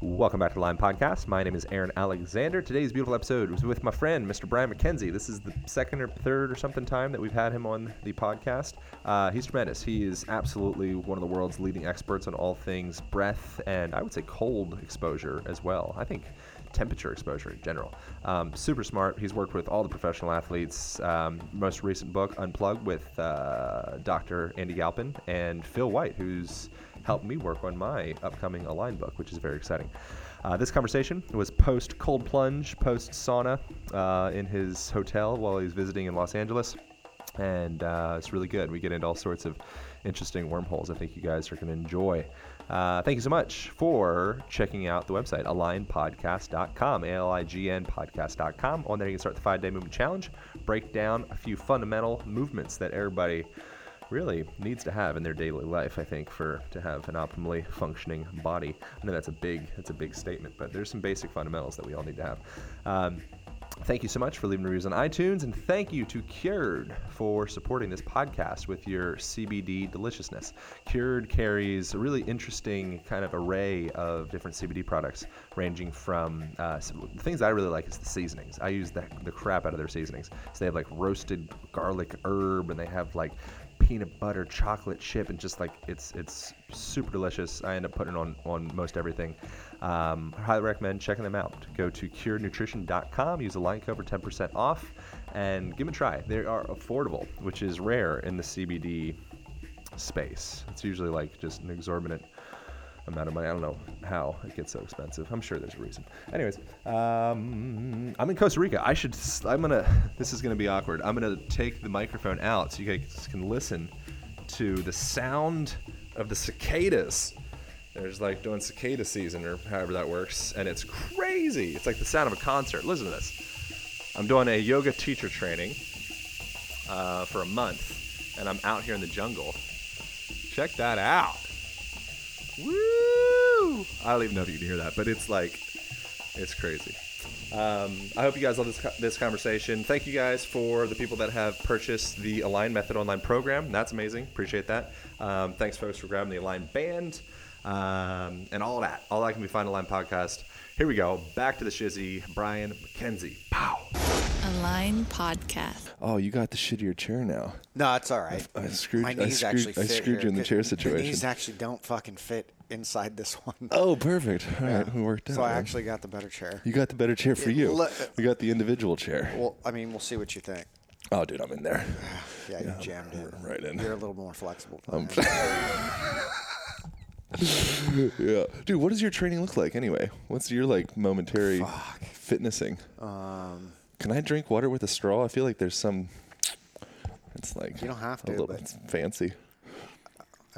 Welcome back to the Align Podcast. My name is Aaron Alexander. Today's beautiful episode was with my friend, Mr. Brian MacKenzie. This is the second or third or something time that we've had him on the podcast. Uh, he's tremendous. He is absolutely one of the world's leading experts on all things breath and I would say cold exposure as well. I think temperature exposure in general. Um, super smart. He's worked with all the professional athletes. Um, most recent book, Unplugged, with uh, Dr. Andy Galpin and Phil White, who's helped me work on my upcoming Align book, which is very exciting. Uh, this conversation was post cold plunge, post sauna uh, in his hotel while he was visiting in Los Angeles. And uh, it's really good. We get into all sorts of interesting wormholes I think you guys are going to enjoy. Uh, thank you so much for checking out the website, alignpodcast.com, A L I G N podcast.com. On there, you can start the five day movement challenge, break down a few fundamental movements that everybody really needs to have in their daily life. I think for to have an optimally functioning body. I know that's a big that's a big statement, but there's some basic fundamentals that we all need to have. Um, Thank you so much for leaving reviews on iTunes, and thank you to Cured for supporting this podcast with your CBD deliciousness. Cured carries a really interesting kind of array of different CBD products, ranging from uh, things I really like is the seasonings. I use the, the crap out of their seasonings. So they have like roasted garlic herb, and they have like peanut butter chocolate chip and just like it's it's super delicious. I end up putting on on most everything. Um, I highly recommend checking them out. Go to curednutrition.com use the Align code for 10% off and give them a try. They are affordable which is rare in the cbd space. It's usually like just an exorbitant amount of money. I don't know how it gets so expensive. I'm sure there's a reason. Anyways, um, I'm in Costa Rica. I should. I'm gonna. This is gonna be awkward. I'm gonna take the microphone out so you guys can listen to the sound of the cicadas. There's like doing cicada season or however that works, and it's crazy. It's like the sound of a concert. Listen to this. I'm doing a yoga teacher training uh, for a month, and I'm out here in the jungle. Check that out. Woo! I don't even know if you can hear that, but it's like, it's crazy. Um, I hope you guys love this, this conversation. Thank you guys for the people that have purchased the Align Method online program. That's amazing. Appreciate that. Um, thanks, folks, for grabbing the Align band um, and all that. All that can be found on Align Podcast. Here we go. Back to the shizzy. Brian MacKenzie. Pow. Align Podcast. Oh, you got the shittier chair now. No, it's all right. I screwed, My I screwed, actually I fit screwed you in the here. chair My situation. knees actually don't fucking fit inside this one. oh, perfect. All right, Yeah. we worked out. So I actually got the better chair. You got the better chair for It you. le- we got the individual chair. Well, I mean, we'll see what you think. Oh, dude, I'm in there. Yeah, you jammed in. right in. You're a little more flexible. I'm- yeah, dude. What does your training look like anyway? What's your like momentary fitnessing? Um, Can I drink water with a straw? I feel like there's some. It's like You don't have to. a little but- it's fancy.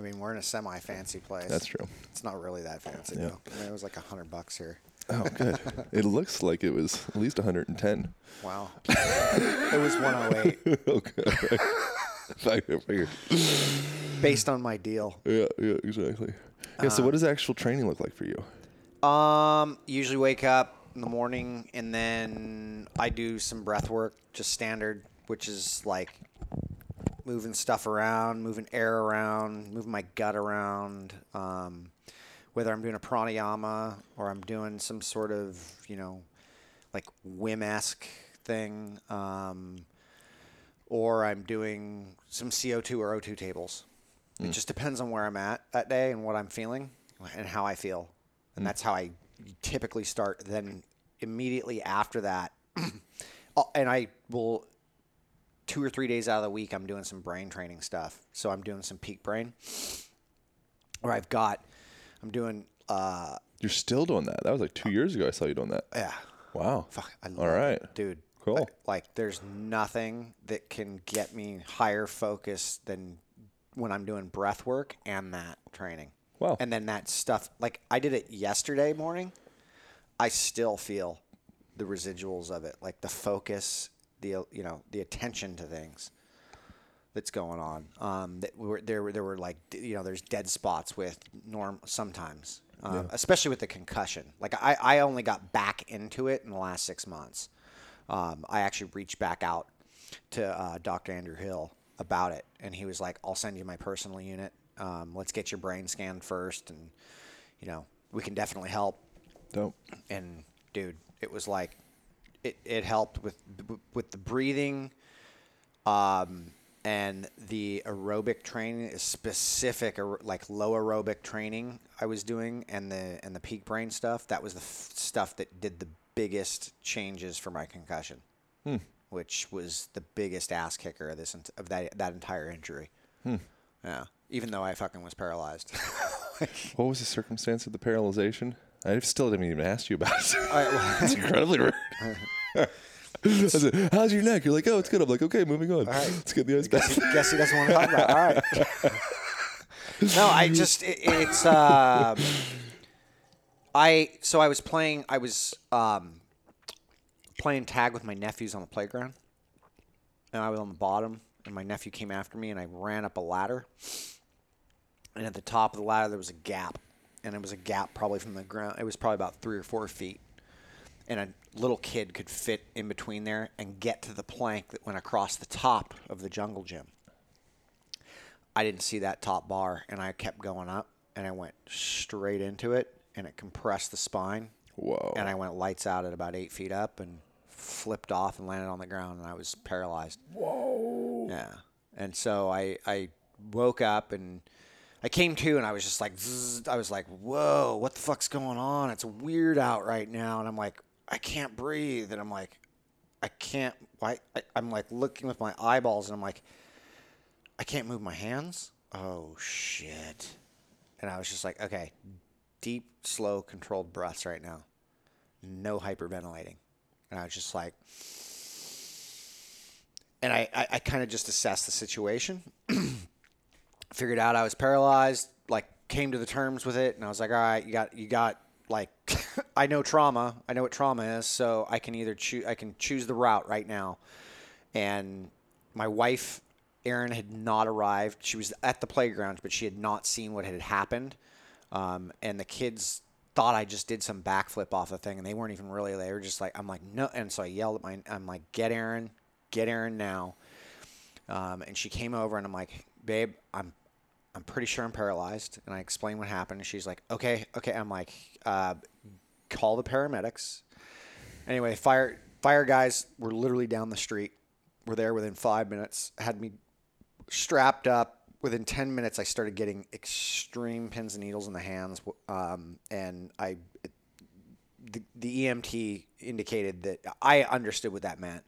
I mean, we're in a semi-fancy place. That's true. It's not really that fancy Yeah. though. I mean, it was like a hundred bucks here. Oh, good. it looks like it was at least 110. Wow. it was 108 okay. Based on my deal. Yeah, yeah, exactly. Yeah. so, what does actual training look like for you? Um, usually wake up in the morning and then I do some breath work, just standard, which is like moving stuff around, moving air around, moving my gut around. Um, whether I'm doing a pranayama or I'm doing some sort of, you know, like Wim esque thing, um, or I'm doing some CO2 or O2 tables. It just depends on where I'm at that day and what I'm feeling and how I feel. And that's how I typically start. Then immediately after that, oh, and I will two or three days out of the week, I'm doing some brain training stuff. So I'm doing some peak brain, or I've got, I'm doing, uh, You're still doing that. That was like two years ago. I saw you doing that. yeah, Wow. fuck, I love All right. it, dude. Cool. Like, like, there's nothing that can get me higher focus than when I'm doing breath work and that training. Wow. And then that stuff, like I did it yesterday morning. I still feel the residuals of it, like the focus, the you know, the attention to things that's going on. Um, that were, there were there were like you know, there's dead spots with Norm sometimes, um, especially with the concussion. Like I, I only got back into it in the last six months. Um, I actually reached back out to uh, Dr. Andrew Hill about it, and he was like, "I'll send you my personal unit. Um, let's get your brain scanned first, and you know, we can definitely help." Dope. and dude, it was like it, it helped with with the breathing, um, and the aerobic training, specific like low aerobic training I was doing, and the and the peak brain stuff. That was the f- stuff that did the biggest changes for my concussion, which was the biggest ass kicker of this of that that entire injury. Yeah, even though I fucking was paralyzed. What was the circumstance of the paralyzation? I still didn't even ask you about it. It's incredibly rude. I said, How's your neck? You're like, oh, it's good. I'm like, okay, moving on. right. Let's get the ice bath. guess he doesn't want to talk about. It. All right. no, I just it, it's um, I so I was playing I was um, playing tag with my nephews on the playground, and I was on the bottom, and my nephew came after me, and I ran up a ladder, and at the top of the ladder there was a gap, and it was a gap probably from the ground. It was probably about three or four feet, and a little kid could fit in between there and get to the plank that went across the top of the jungle gym. I didn't see that top bar, and I kept going up, and I went straight into it, and it compressed the spine. Whoa. And I went lights out at about eight feet up, and flipped off and landed on the ground, and I was paralyzed. Whoa. Yeah. And so I I woke up and I came to, and I was just like, zzz, I was like, whoa, what the fuck's going on? It's weird out right now, and I'm like, I can't breathe, and I'm like, I can't. Why? I, I'm like looking with my eyeballs, and I'm like, I can't move my hands. Oh shit! And I was just like, okay, deep, slow, controlled breaths right now. No hyperventilating. And I was just like, and I, I, I kind of just assessed the situation. Figured out I was paralyzed. Like came to the terms with it, and I was like, all right, you got you got like I know trauma. I know what trauma is, so I can either choose I can choose the route right now. And my wife, Erin, had not arrived. She was at the playground, but she had not seen what had happened. Um, and the kids thought I just did some backflip off the thing, and they weren't even really. They were just like, I'm like, no. And so I yelled at my, I'm like, get Erin, get Erin now. Um, and she came over, and I'm like, babe, I'm, I'm pretty sure I'm paralyzed. And I explain what happened, and she's like, okay, okay. I'm like, uh, call the paramedics. Anyway, fire fire guys were literally down the street. Were there within five minutes. Had me strapped up. Within ten minutes, I started getting extreme pins and needles in the hands, um, and I the, the EMT indicated that I understood what that meant.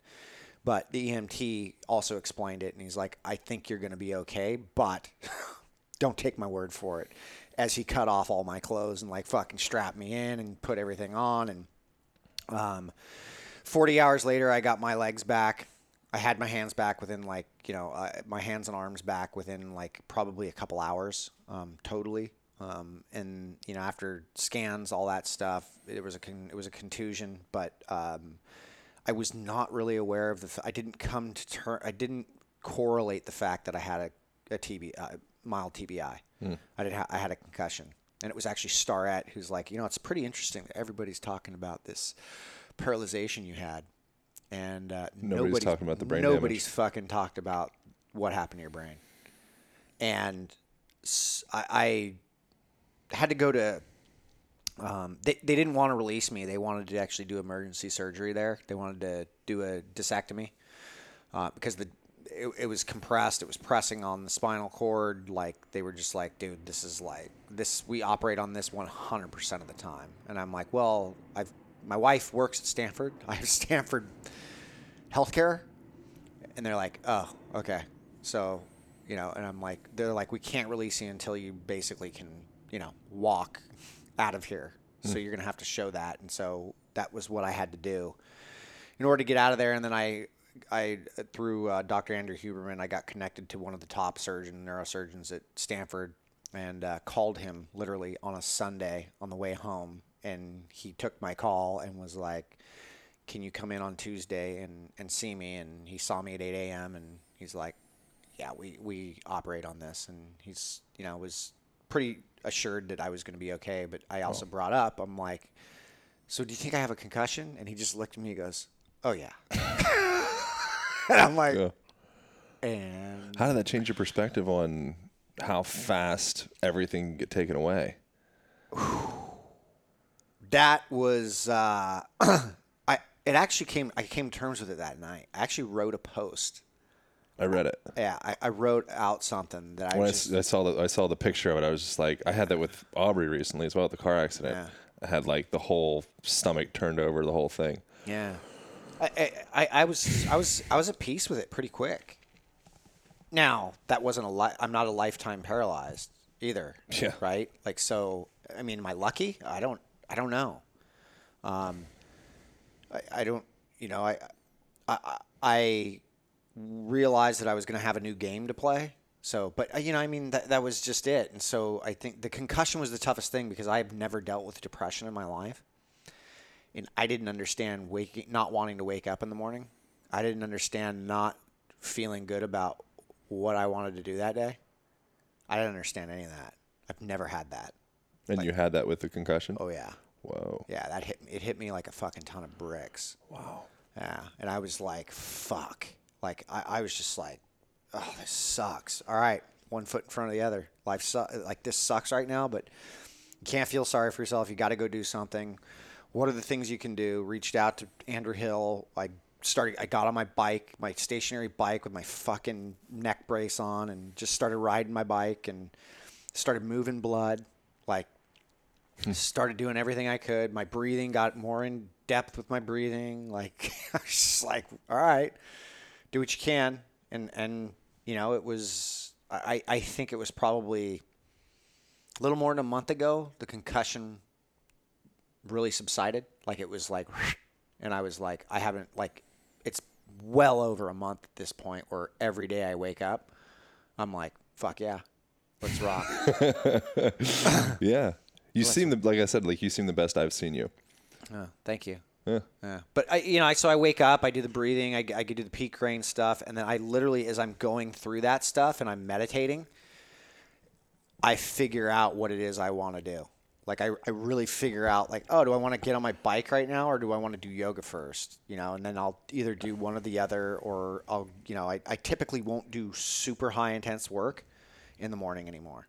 But the EMT also explained it, and he's like, "I think you're going to be okay, but don't take my word for it." As he cut off all my clothes and like fucking strapped me in and put everything on, and um, 40 hours later, I got my legs back. I had my hands back within like you know uh, my hands and arms back within like probably a couple hours um, totally. Um, and you know after scans, all that stuff, it was a con- it was a contusion, but um, I was not really aware of the. F- I didn't come to turn. I didn't correlate the fact that I had a, a TB, uh, mild TBI. I did. Ha- I had a concussion, and it was actually Starrett who's like, you know, it's pretty interesting that everybody's talking about this paralyzation you had, and uh, Nobody's talking about the brain Nobody's fucking talked about what happened to your brain, and I had to go to um, they, they didn't want to release me. They wanted to actually do emergency surgery there. They wanted to do a discectomy uh, because the it, it was compressed. It was pressing on the spinal cord. Like they were just like, dude, this is like this. We operate on this 100 percent of the time. And I'm like, well, I've my wife works at Stanford. I have Stanford healthcare, and they're like, oh, okay. So, you know, and I'm like, they're like, we can't release you until you basically can, you know, walk out of here. So hmm. you're gonna have to show that, and so that was what I had to do in order to get out of there. And then I, I through uh, Dr. Andrew Huberman, I got connected to one of the top surgeon neurosurgeons at Stanford, and uh, called him literally on a Sunday on the way home. and he took my call and was like, "Can you come in on Tuesday and and see me?" And he saw me at 8 a.m. and he's like, "Yeah, we we operate on this." And he's you know was pretty assured that I was going to be okay. But I also brought up, I'm like, "So do you think I have a concussion?" And he just looked at me and goes, "Oh yeah." and I'm like, Yeah. and How did that change your perspective on how fast everything can get taken away? that was uh, I. It actually came. I came to terms with it that night. I actually wrote a post. I read it. Yeah, I, I wrote out something that I When I, just. s- I saw the I saw the picture of it, I was just like, I had that with Aubrey recently as well at the car accident. Yeah. I had like the whole stomach turned over, the whole thing. Yeah, I, I, I, I was I was I was at peace with it pretty quick. Now that wasn't a li- I'm not a lifetime paralyzed either. Yeah. Right. Like so. I mean, am I lucky? I don't. I don't know. Um. I, I don't. You know. I. I. I I realized that I was going to have a new game to play. So, but uh, you know, I mean, that that was just it. And so I think the concussion was the toughest thing because I've never dealt with depression in my life and I didn't understand waking, not wanting to wake up in the morning. I didn't understand not feeling good about what I wanted to do that day. I didn't understand any of that. I've never had that. And you had that with the concussion. Oh yeah, Whoa. yeah. That hit me. It hit me like a fucking ton of bricks. Wow. Yeah, and I was like, fuck. Like I, I was just like, oh, this sucks. All right, one foot in front of the other. Life su- like this sucks right now, but you can't feel sorry for yourself. You got to go do something. What are the things you can do? Reached out to Andrew Hill. I started. I got on my bike, my stationary bike with my fucking neck brace on, and just started riding my bike and started moving blood. Like hmm. started doing everything I could. My breathing got more in depth with my breathing. Like I was just like, all right, do what you can. And and you know, it was I, I think it was probably a little more than a month ago, the concussion really subsided. Like it was like and I was like, I haven't like it's well over a month at this point where every day I wake up, I'm like, fuck yeah. Let's rock. Yeah. You seem the like I said, like you seem the best I've seen you. Oh, thank you. Yeah. Yeah. But I, you know, I, so I wake up, I do the breathing, I, I do the peak brain stuff, and then I literally, as I'm going through that stuff and I'm meditating, I figure out what it is I want to do. Like I, I really figure out like, oh, do I want to get on my bike right now, or do I want to do yoga first? You know, and then I'll either do one or the other, or I'll, you know, I, I typically won't do super high intense work in the morning anymore.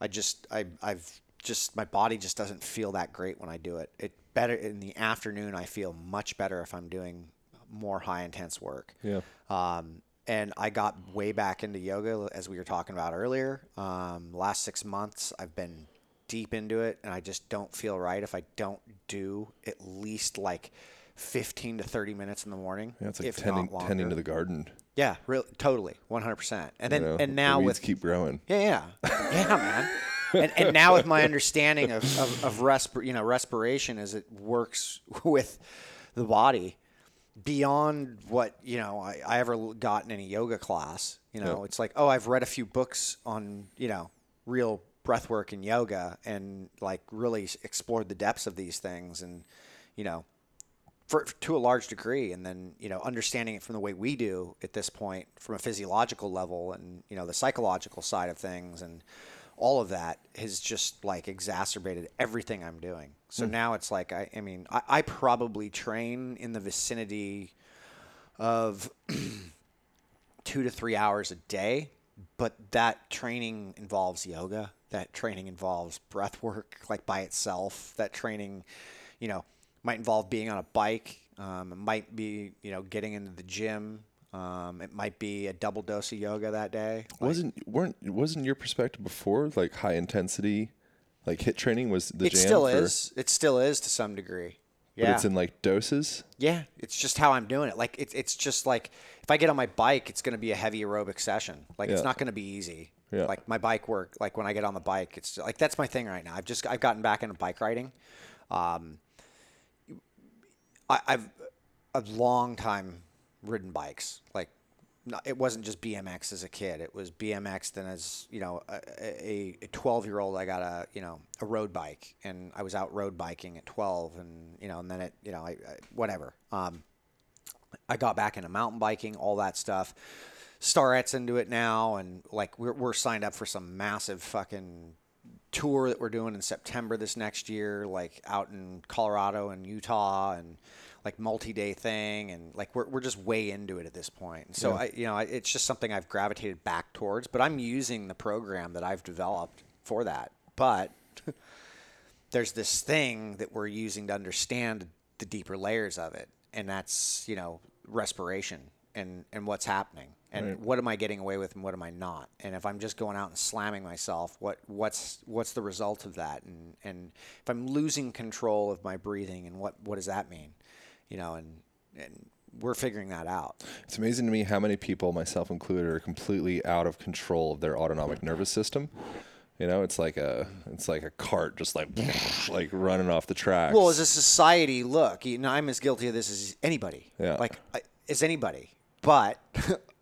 I just I I've just my body just doesn't feel that great when I do it. It better in the afternoon. I feel much better if I'm doing more high intense work. Yeah. Um, and I got way back into yoga as we were talking about earlier. Um, last six months, I've been deep into it, and I just don't feel right if I don't do at least like 15 to 30 minutes in the morning. Yeah, it's like tending tending to the garden. Yeah, real, totally, 100%. And then you know? and now with keep growing. yeah, yeah, yeah, man. And, and now with my understanding of of, of resp- you know respiration as it works with the body beyond what you know I, I ever got in any yoga class. You know, Yeah. it's like oh, I've read a few books on you know real breath work and yoga, and like really explored the depths of these things, and you know for, to a large degree, and then you know understanding it from the way we do at this point, from a physiological level, and you know the psychological side of things, and all of that has just like exacerbated everything I'm doing. So mm. now it's like I, I mean, I, I probably train in the vicinity of two to three hours a day, but that training involves yoga. That training involves breath work, like by itself. That training, you know, might involve being on a bike. Um, it might be, you know, getting into the gym. Um, it might be a double dose of yoga that day. Like, wasn't weren't wasn't your perspective before like high intensity, like HIIT training was the it jam still for, is. It still is to some degree. but Yeah. it's in like doses. Yeah, it's just how I'm doing it. Like it's it's just like if I get on my bike, it's going to be a heavy aerobic session. Like it's not going to be easy. Yeah. Like my bike work, like when I get on the bike, it's like that's my thing right now. I've just I've gotten back into bike riding. Um, I, I've a long time ridden bikes, like not, it wasn't just BMX as a kid. It was BMX. Then as you know, a, a 12 year old, I got a you know a road bike, and I was out road biking at 12, and you know, and then it you know I, I whatever. Um, I got back into mountain biking, all that stuff. Starrett's into it now, and like we're we're signed up for some massive fucking tour that we're doing in September this next year, like out in Colorado and Utah, and like multi-day thing, and like we're we're just way into it at this point. And so I, you know, I, it's just something I've gravitated back towards. But I'm using the program that I've developed for that. But there's this thing that we're using to understand the deeper layers of it, and that's you know respiration and and what's happening and what am I getting away with and what am I not? And if I'm just going out and slamming myself, what what's what's the result of that? And and if I'm losing control of my breathing, and what what does that mean? You know, and and we're figuring that out. It's amazing to me how many people, myself included, are completely out of control of their autonomic nervous system. You know, it's like a it's like a cart just like like running off the tracks. Well, as a society, look, you know, I'm as guilty of this as anybody. Yeah. Like I- as anybody. But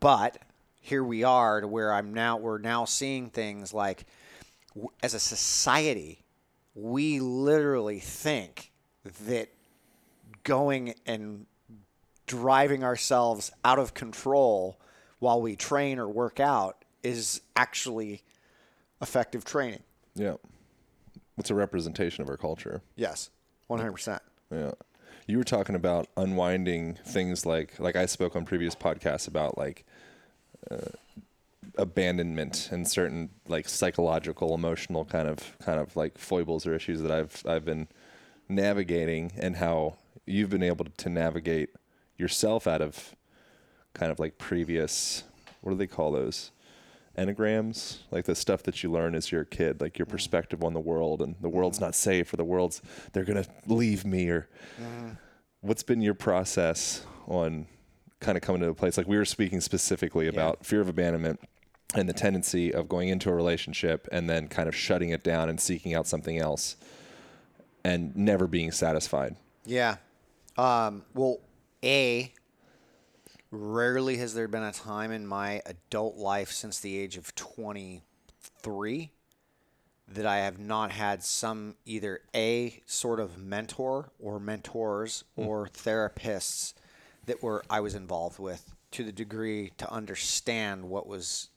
but here we are to where I'm now we're now seeing things like as a society, we literally think that going and driving ourselves out of control while we train or work out is actually effective training. yeah, it's a representation of our culture. Yes, 100%. Yeah. You were talking about unwinding things like like I spoke on previous podcasts about like uh, abandonment and certain like psychological emotional kind of kind of like foibles or issues that I've I've been navigating and how you've been able to navigate yourself out of kind of like previous what do they call those enneagrams? Like the stuff that you learn as you're a kid like your mm. perspective on the world and the mm. world's not safe or the world's they're gonna leave me or mm. what's been your process on kind of coming to a place like we were speaking specifically about fear of abandonment and the tendency of going into a relationship and then kind of shutting it down and seeking out something else and never being satisfied. Yeah. Um, well, A, rarely has there been a time in my adult life since the age of 23 that I have not had some either A, sort of mentor or mentors or therapists that were I was involved with to the degree to understand what was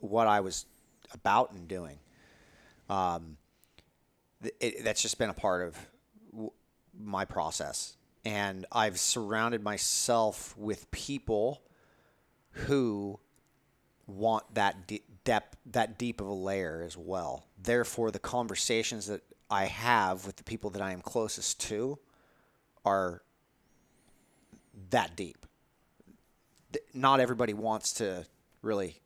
what I was about and doing. Um, it, that's just been a part of w- my process. And I've surrounded myself with people who want that de- depth, that deep of a layer as well. Therefore, the conversations that I have with the people that I am closest to are that deep. Not everybody wants to really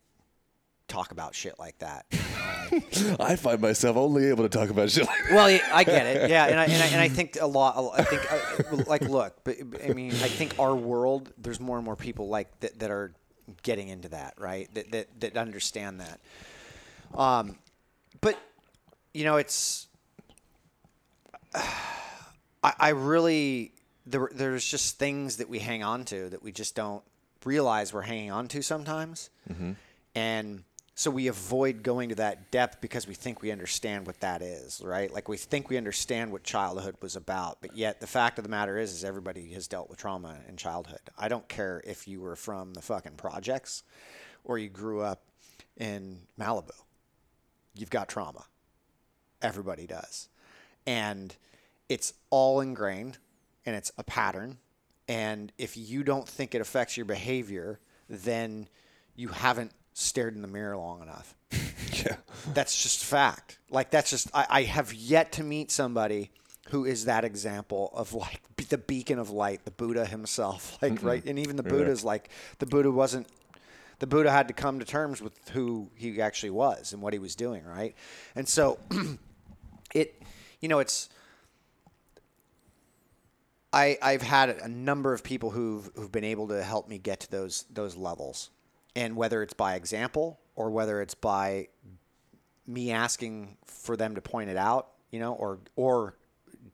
talk about shit like that. i find myself only able to talk about shit like that. Well, yeah, I get it. Yeah, and I, and I, and I think a lot. I think uh, like look, but I mean, I think our world. There's more and more people like that that are getting into that, right? That that that understand that. Um, but you know, it's. I, I really there, there's just things that we hang on to that we just don't realize we're hanging on to sometimes, mm-hmm. and so we avoid going to that depth because we think we understand what that is, right? Like we think we understand what childhood was about, but yet the fact of the matter is, is everybody has dealt with trauma in childhood. I don't care if you were from the fucking projects or you grew up in Malibu. You've got trauma. Everybody does. And it's all ingrained and it's a pattern. And if you don't think it affects your behavior, then you haven't stared in the mirror long enough. yeah That's just fact. Like that's just I, I have yet to meet somebody who is that example of like be- the beacon of light, the Buddha himself. Like right, and even the Buddha's like the Buddha wasn't. The Buddha had to come to terms with who he actually was and what he was doing, right? And so, it, you know, it's. I I've had a number of people who've who've been able to help me get to those those levels, and whether it's by example or whether it's by me asking for them to point it out, you know, or or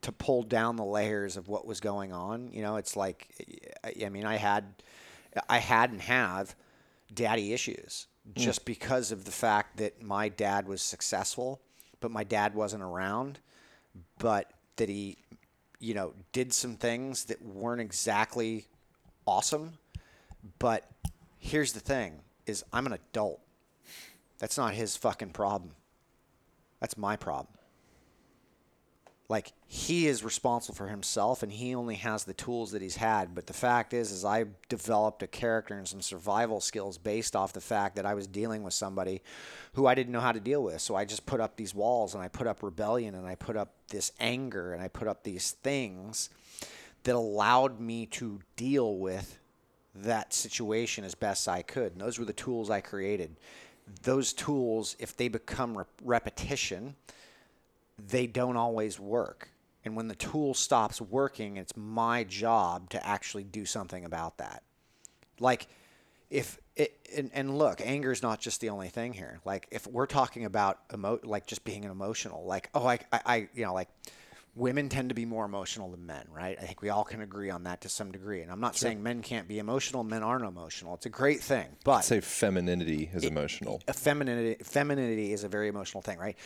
to pull down the layers of what was going on. You know, it's like, I I mean, I had I had and have daddy issues Mm. just because of the fact that my dad was successful, but my dad wasn't around, but that he, you know, did some things that weren't exactly awesome. But here's the thing is I'm an adult. That's not his fucking problem. That's my problem. Like he is responsible for himself and he only has the tools that he's had. But the fact is is I developed a character and some survival skills based off the fact that I was dealing with somebody who I didn't know how to deal with. So I just put up these walls and I put up rebellion and I put up this anger and I put up these things that allowed me to deal with that situation as best I could. And those were the tools I created. Those tools, if they become re- repetition, they don't always work. And when the tool stops working, it's my job to actually do something about that. Like, if it, and, and look, anger is not just the only thing here. Like, if we're talking about emo, like just being an emotional, like, oh, I, I, I, you know, like women tend to be more emotional than men, right? I think we all can agree on that to some degree. And I'm not saying men can't be emotional, men aren't emotional. It's a great thing. But I'd say femininity is emotional. femininity femininity is a very emotional thing, right?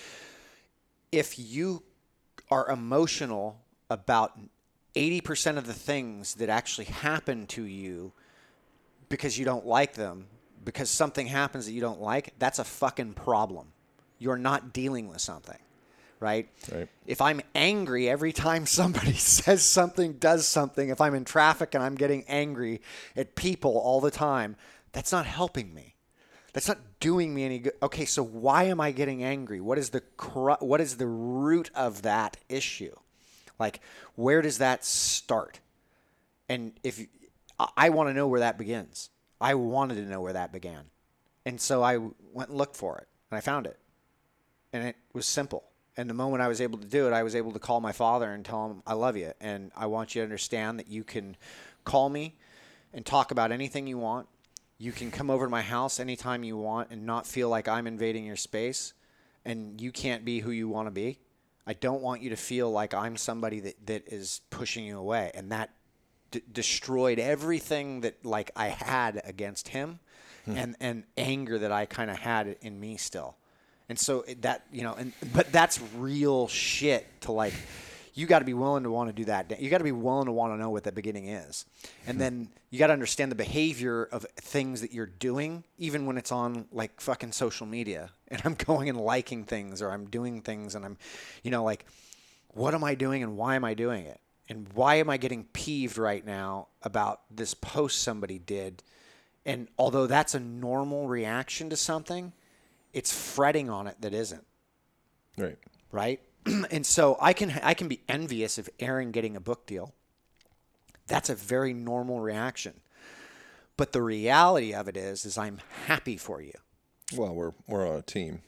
If you are emotional about 80% of the things that actually happen to you because you don't like them, because something happens that you don't like, that's a fucking problem. You're not dealing with something, right? Right. If I'm angry every time somebody says something, does something, if I'm in traffic and I'm getting angry at people all the time, that's not helping me. That's not doing me any good. Okay, so why am I getting angry? What is the cru- what is the root of that issue? Like, where does that start? And if I- I want to know where that begins, I wanted to know where that began, and so I went and looked for it, and I found it, and it was simple. And the moment I was able to do it, I was able to call my father and tell him I love you, and I want you to understand that you can call me and talk about anything you want. You can come over to my house anytime you want and not feel like I'm invading your space and you can't be who you want to be. I don't want you to feel like I'm somebody that, that is pushing you away. And that d- destroyed everything that like I had against him hmm. and, and anger that I kind of had in me still. And so eh, that, you know, and, but that's real shit to like, you got to be willing to want to do that. You got to be willing to want to know what the beginning is. And then you got to understand the behavior of things that you're doing, even when it's on like fucking social media and I'm going and liking things or I'm doing things and I'm, you know, like, what am I doing and why am I doing it? And why am I getting peeved right now about this post somebody did? And although that's a normal reaction to something, it's fretting on it that isn't Right. right? and so I can I can be envious of Aaron getting a book deal. That's a very normal reaction. But the reality of it is is I'm happy for you, Well, we're we're on a team.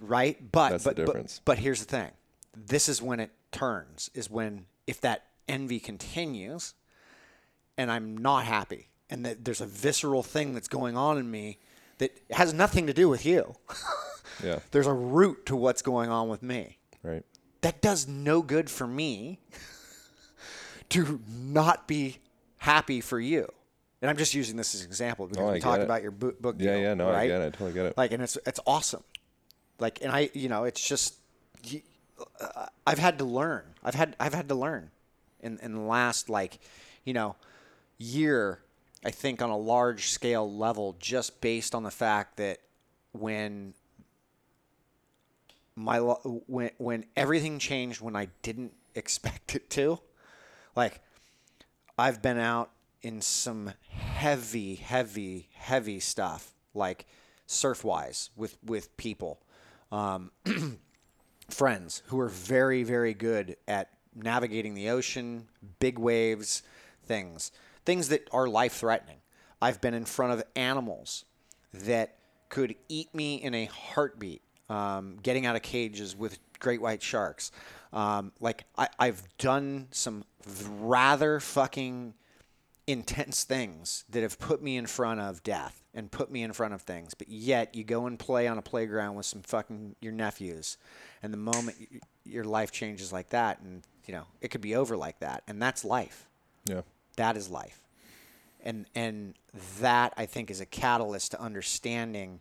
right? But That's the but, but difference. but here's the thing. This is when it turns is when if that envy continues and I'm not happy and that there's a visceral thing that's going on in me that has nothing to do with you. Yeah. There's a root to what's going on with me. Right. That does no good for me to not be happy for you. And I'm just using this as an example because Oh, we talked it. about your book. book Yeah, deal, yeah, no, I get it. I totally get it. Like, and it's it's awesome. Like, and I, you know, it's just uh, I've had to learn. I've had I've had to learn in in the last like, you know, year. I think on a large scale level, just based on the fact that when my when when everything changed when I didn't expect it to. Like I've been out in some heavy, heavy, heavy stuff, like surf wise with with people, um, friends who are very, very good at navigating the ocean, big waves, things, things that are life threatening. I've been in front of animals that could eat me in a heartbeat, um, getting out of cages with great white sharks. Um, like, I, I've done some rather fucking intense things that have put me in front of death and put me in front of things. But yet, you go and play on a playground with some fucking your nephews, and the moment y your life changes like that, and you know it could be over like that, and that's life. Yeah. That is life. and and that I think is a catalyst to understanding.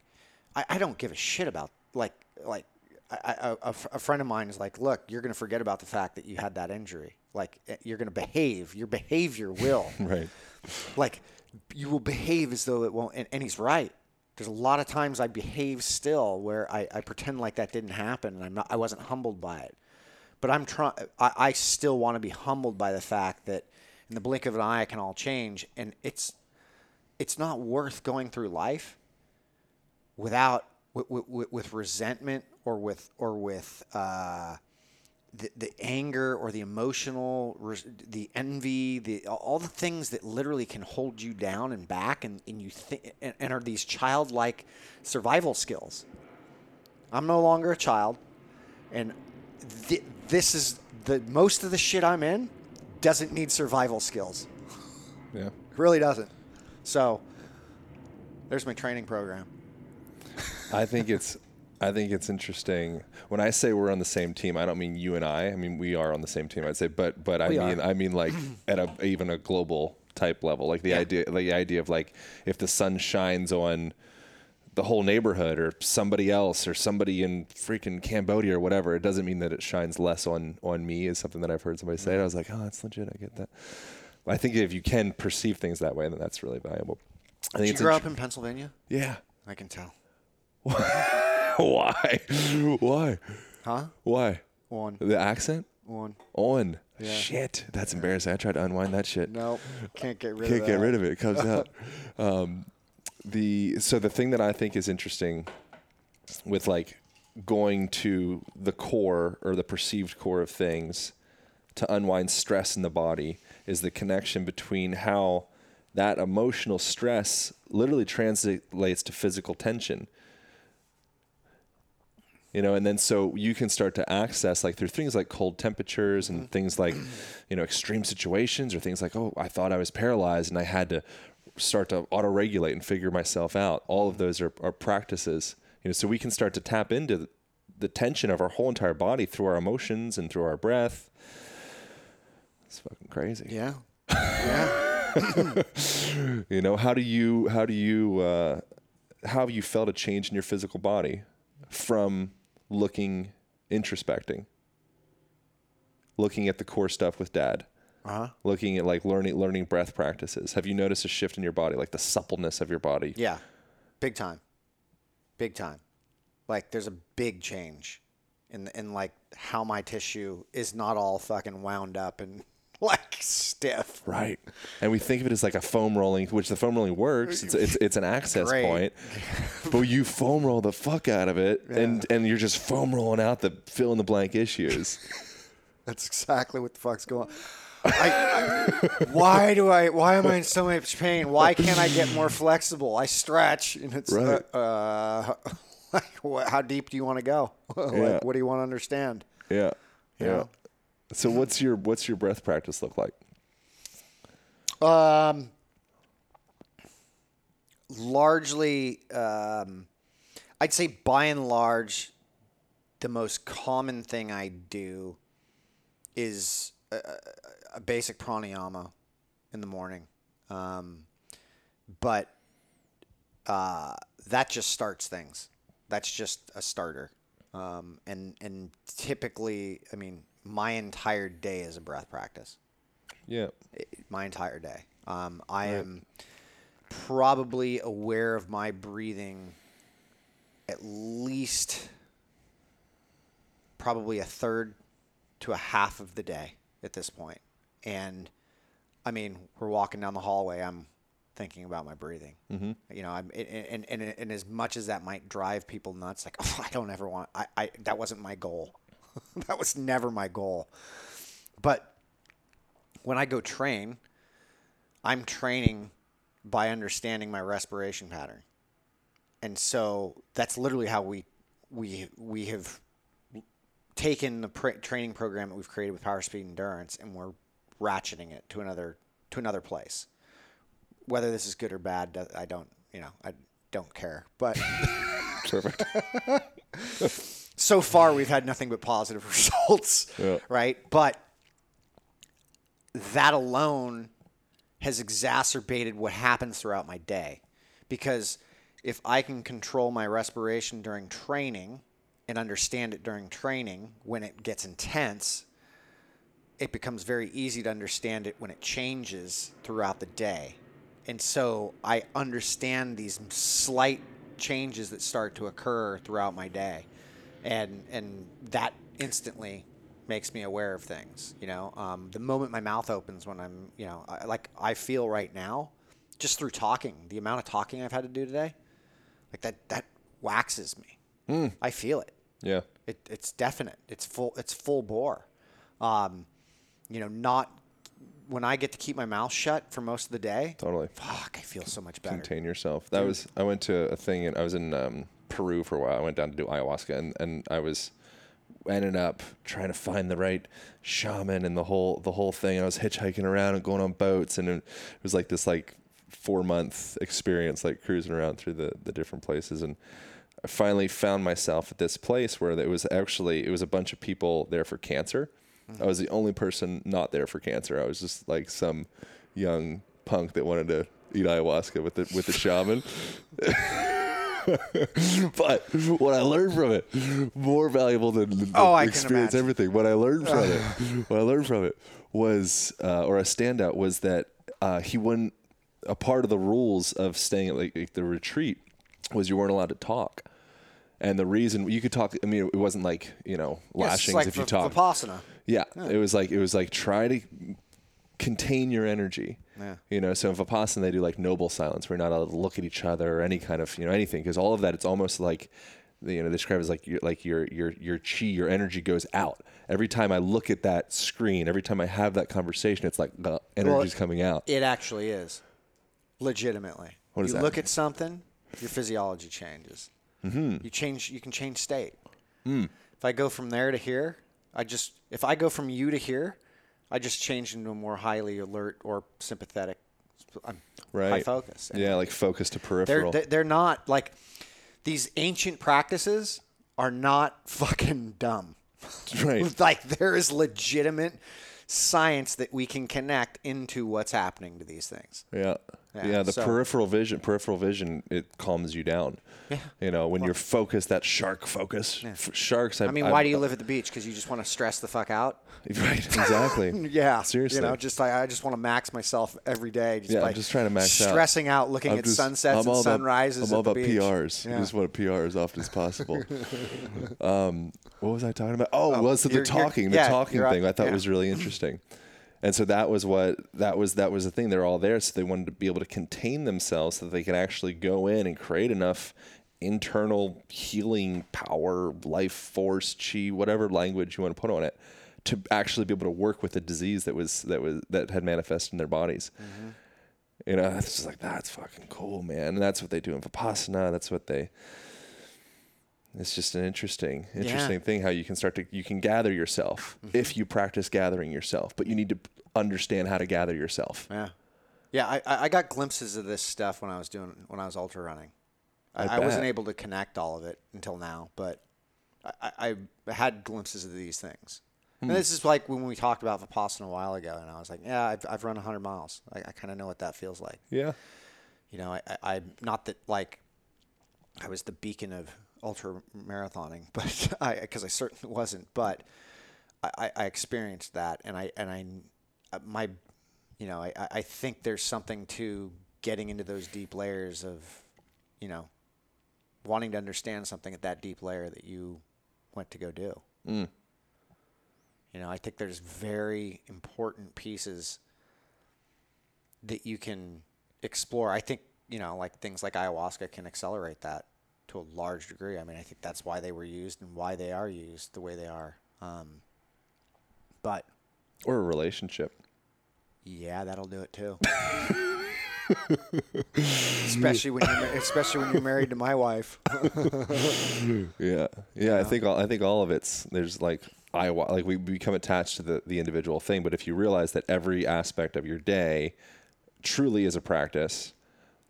I, I don't give a shit about like like I, I, a, a friend of mine is like, look, you're going to forget about the fact that you had that injury. Like eh, you're going to behave. Your behavior will. Right. Like you will behave as though it won't. And, and he's right. There's a lot of times I behave still where I, I pretend like that didn't happen and I'm not. I wasn't humbled by it. But I'm trying. I, I still want to be humbled by the fact that in the blink of an eye, it can all change, and it's it's not worth going through life without with, with, with resentment or with or with uh, the, the anger or the emotional the envy the all the things that literally can hold you down and back and, and you think and, and are these childlike survival skills. I'm no longer a child and th- this is the most of the shit i'm in doesn't need survival skills. Yeah. it really doesn't. So there's my training program I think it's I think it's interesting. When I say we're on the same team, I don't mean you and I. I mean we are on the same team. I'd say, but but I We mean are. I mean like at a even a global type level. Like the Yeah. idea like the idea of like if the sun shines on the whole neighborhood or somebody else or somebody in freaking Cambodia or whatever, it doesn't mean that it shines less on on me. Is something that I've heard somebody say. And I was like, oh, that's legit. I get that. I think if you can perceive things that way, then that's really valuable. I think did you it's grow int- up in pennsylvania yeah. i can tell Why? Why? huh Why? one The accent? one On. Yeah. Shit. That's embarrassing. I tried to unwind that shit. no can't get rid Can't of get rid of it. It comes out. Um, the so the thing that I think is interesting with like going to the core or the perceived core of things to unwind stress in the body is the connection between how that emotional stress literally translates to physical tension you know and then so you can start to access like through things like cold temperatures and things like you know extreme situations or things like oh i thought i was paralyzed and i had to start to auto regulate and figure myself out. All of those are, are practices you know so we can start to tap into the tension of our whole entire body through our emotions and through our breath. It's fucking crazy. Yeah. Yeah. You know how do you how do you uh, how have you felt a change in your physical body from looking introspecting. Looking at the core stuff with dad. Uh-huh. Looking at like learning learning breath practices. Have you noticed a shift in your body like the suppleness of your body? Yeah, big time, big time. Like there's a big change in in like how my tissue is not all fucking wound up and like stiff. Right. And we think of it as like a foam rolling, which the foam rolling works. It's it's, it's an access Great. point. But you foam roll the fuck out of it and and you're just foam rolling out the fill in the blank issues. That's exactly what the fuck's going. on. I, I, why do I? Why am I in so much pain? Why can't I get more flexible? I stretch, and it's Right. uh, uh, like, what, how deep do you want to go? like, Yeah. what do you want to understand? yeah. Yeah. Yeah. So what's your what's your breath practice look like? Um, largely, um, I'd say by and large, the most common thing I do is a, a- basic pranayama in the morning. Um, but uh, that just starts things. That's just a starter. Um, and and typically, I mean, my entire day is a breath practice Yeah. my entire day. Um, I am probably aware of my breathing at least probably a third to a half of the day at this point. And I mean, we're walking down the hallway. I'm thinking about my breathing. Mm-hmm. You know, I'm and, and and and as much as that might drive people nuts, like oh, I don't ever want. I, I that wasn't my goal. that was never my goal. But when I go train, I'm training by understanding my respiration pattern. And so that's literally how we we we have taken the pr- training program that we've created with Power Speed Endurance and we're ratcheting it to another to another place. Whether this is good or bad, I don't, you know, I don't care. But Perfect. so far we've had nothing but positive results Yeah. right but that alone has exacerbated what happens throughout my day. Because if I can control my respiration during training and understand it during training when it gets intense, it becomes very easy to understand it when it changes throughout the day. And so I understand these slight changes that start to occur throughout my day. And and that instantly makes me aware of things, you know. Um, the moment my mouth opens when I'm, you know, I, like I feel right now just through talking, the amount of talking I've had to do today, like that that waxes me. I feel it. Yeah. It, it's definite. It's full. It's full bore. Um, you know, not when I get to keep my mouth shut for most of the day. Totally. Fuck, I feel so much better. Contain yourself. That was I went to a thing and I was in um, Peru for a while. I went down to do ayahuasca and, and I was ended up trying to find the right shaman and the whole the whole thing. I was hitchhiking around and going on boats and it was like this like four month experience like cruising around through the, the different places and I finally found myself at this place where it was actually it was a bunch of people there for cancer. Mm-hmm. I was the only person not there for cancer. I was just like some young punk that wanted to eat ayahuasca with the with the shaman. but what I learned from it, more valuable than the Oh, experience everything. What I learned from it, what I learned from it was, uh, or a standout was that uh, he wouldn't. A part of the rules of staying at like, like the retreat was you weren't allowed to talk. And the reason you could talk, I mean, it wasn't like you know Yeah, lashings like if you v- talk. Vipassana. Yeah, it was like it was like try to contain your energy. Yeah. You know, so in Vipassana they do like noble silence. We're not allowed to look at each other or any kind of you know anything because all of that it's almost like you know they describe it as like your like your your your chi your energy goes out every time I look at that screen. Every time I have that conversation, it's like the energy's coming out. It actually is, legitimately. What does you that look mean? at something, your physiology changes. Mm-hmm. You change. You can change state. Hmm. If I go from there to here, I just if I go from you to here, I just change into a more highly alert or sympathetic. I'm high Right. focus. And Yeah, like focus to peripheral. they're they're not like these ancient practices are not fucking dumb. right. like there is legitimate science that we can connect into what's happening to these things. Yeah. Yeah, Yeah, the so- peripheral vision, peripheral vision, it calms you down. Yeah. You know, when you're focused, that shark focus. F- sharks. I mean, why do you live at the beach? Because you just want to stress the fuck out. Right. Exactly. Yeah, Seriously. You know, just I, I just want to max myself every day. Just Yeah, I'm just trying to max out. stressing out, looking I'm at just- sunsets I'm and sunrises. I'm all the about. PRs. Yeah. I just want to PR as often as possible. um, what was I talking about? Oh, was it the you're- you're- talking? The yeah, talking thing I thought Yeah. was really interesting. And so that was what that was. That was the thing. They're all there, so they wanted to be able to contain themselves, so that they could actually go in and create enough internal healing power, life force, chi, whatever language you want to put on it, to actually be able to work with the disease that was that was that had manifested in their bodies. Mm-hmm. You know, it's just like that's fucking cool, man. And that's what they do in Vipassana. That's what they. It's just an interesting, interesting thing how you can start to you can gather yourself if you practice gathering yourself, but you need to understand how to gather yourself. Yeah, yeah. I, I got glimpses of this stuff when I was doing when I was ultra running. I, I I, wasn't able to connect all of it until now, but I, I, had glimpses of these things. Hmm. And this is like when we talked about Vipassana a while ago, and I was like, "Yeah, I've, I've run 100 miles. I, I kind of know what that feels like." Yeah, You know, I, I, I not that like I was the beacon of ultra marathoning, but I because I certainly wasn't. But I, I- experienced that, and I and I my you know I, I I think there's something to getting into those deep layers of you know wanting to understand something at that deep layer that you went to go do. Mm. You know, I think there's very important pieces that you can explore. I think, you know, like things like ayahuasca can accelerate that to a large degree. I mean, I think that's why they were used and why they are used the way they are. Um, but or a relationship. yeah, that'll do it too. especially when you're, especially when you're married to my wife. Yeah, yeah. I think all, I think all of it's there's like I like we become attached to the the individual thing, but if you realize that every aspect of your day truly is a practice,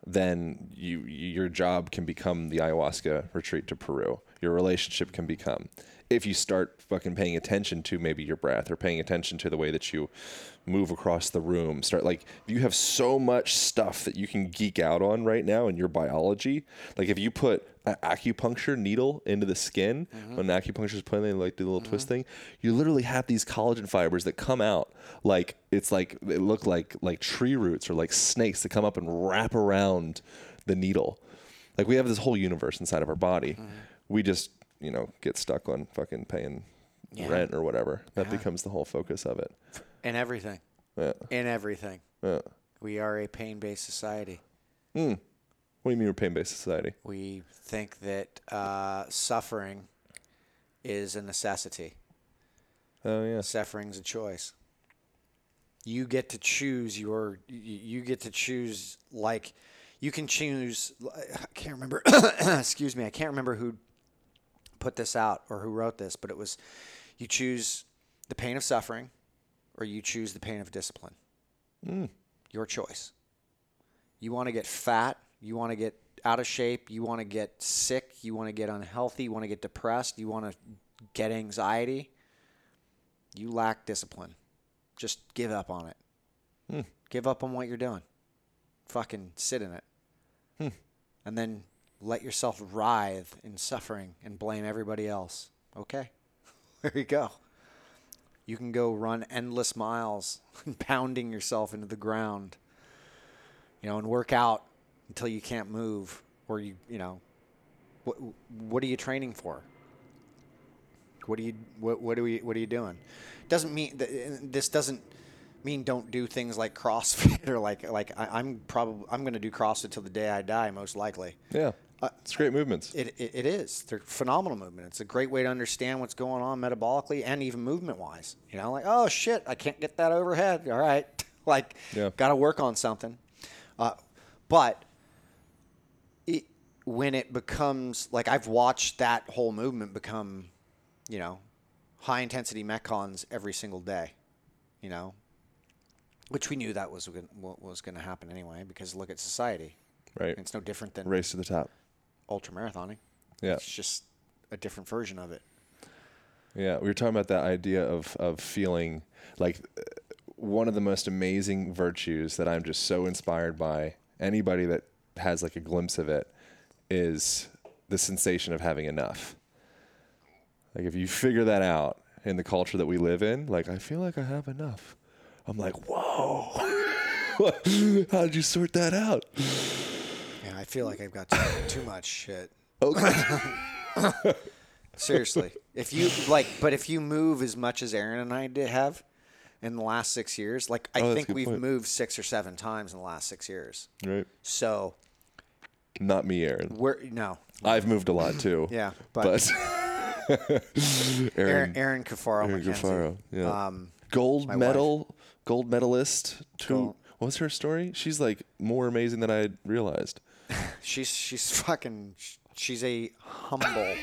then you your job can become the ayahuasca retreat to Peru. your relationship can become. If you start fucking paying attention to maybe your breath or paying attention to the way that you move across the room, start like you have so much stuff that you can geek out on right now in your biology. Like if you put an acupuncture needle into the skin mm-hmm. when acupuncture is putting like the little mm-hmm. twist thing, you literally have these collagen fibers that come out like it's like they look like like tree roots or like snakes that come up and wrap around the needle. Like we have this whole universe inside of our body. Mm-hmm. We just, you know, get stuck on fucking paying Yeah. rent or whatever. That becomes the whole focus of it. In everything. Yeah. In everything. Yeah. We are a pain based society. Hmm. What do you mean we're pain based society? We think that uh, suffering is a necessity. Oh yeah. Suffering's a choice. You get to choose your. You get to choose like, you can choose. I can't remember. excuse me. I can't remember who put this out or who wrote this, but it was, you choose the pain of suffering, or you choose the pain of discipline. Your choice. You want to get fat. You want to get out of shape. You want to get sick. You want to get unhealthy. You want to get depressed. You want to get anxiety. You lack discipline. Just give up on it. Hmm. Give up on what you're doing. Fucking sit in it. Hmm. And then let yourself writhe in suffering and blame everybody else. Okay. There you go. You can go run endless miles, pounding yourself into the ground you know, and work out until you can't move, or you, you know, what what are you training for? What do you what what are we what are you doing? Doesn't mean that this doesn't mean don't do things like CrossFit or like like I, I'm probably I'm going to do CrossFit till the day I die, most likely. Yeah. it's great movements. It, it, it is. They're phenomenal movement. It's a great way to understand what's going on metabolically and even movement wise. You know, like, oh shit, I can't get that overhead. All right. like, Yeah. got to work on something. Uh, but when it becomes like I've watched that whole movement become, you know, high intensity metcons every single day, you know, which we knew that was what was going to happen anyway because look at society. right. It's no different than Race to the top. ultra marathoning. Yeah. It's just a different version of it. Yeah, we were talking about that idea of of feeling like one of the most amazing virtues that I'm just so inspired by. Anybody that has like a glimpse of it is the sensation of having enough. Like if you figure that out in the culture that we live in, like I feel like I have enough. I'm like, whoa. How did you sort that out? Yeah, I feel like I've got too, too much shit. Okay. Seriously, if you like, but if you move as much as Erin and I did have in the last six years, like I Oh, think we've point. moved six or seven times in the last six years. right. So Not me, Erin. we're no, I've moved a lot too. Yeah, but- but Erin, Erin, Erin Cafaro Erin MacKenzie. Cafaro, yeah. Um, gold my medal, gold medalist. To Gold. what was her story? She's like more amazing than I had realized. she's she's fucking. She's a humble,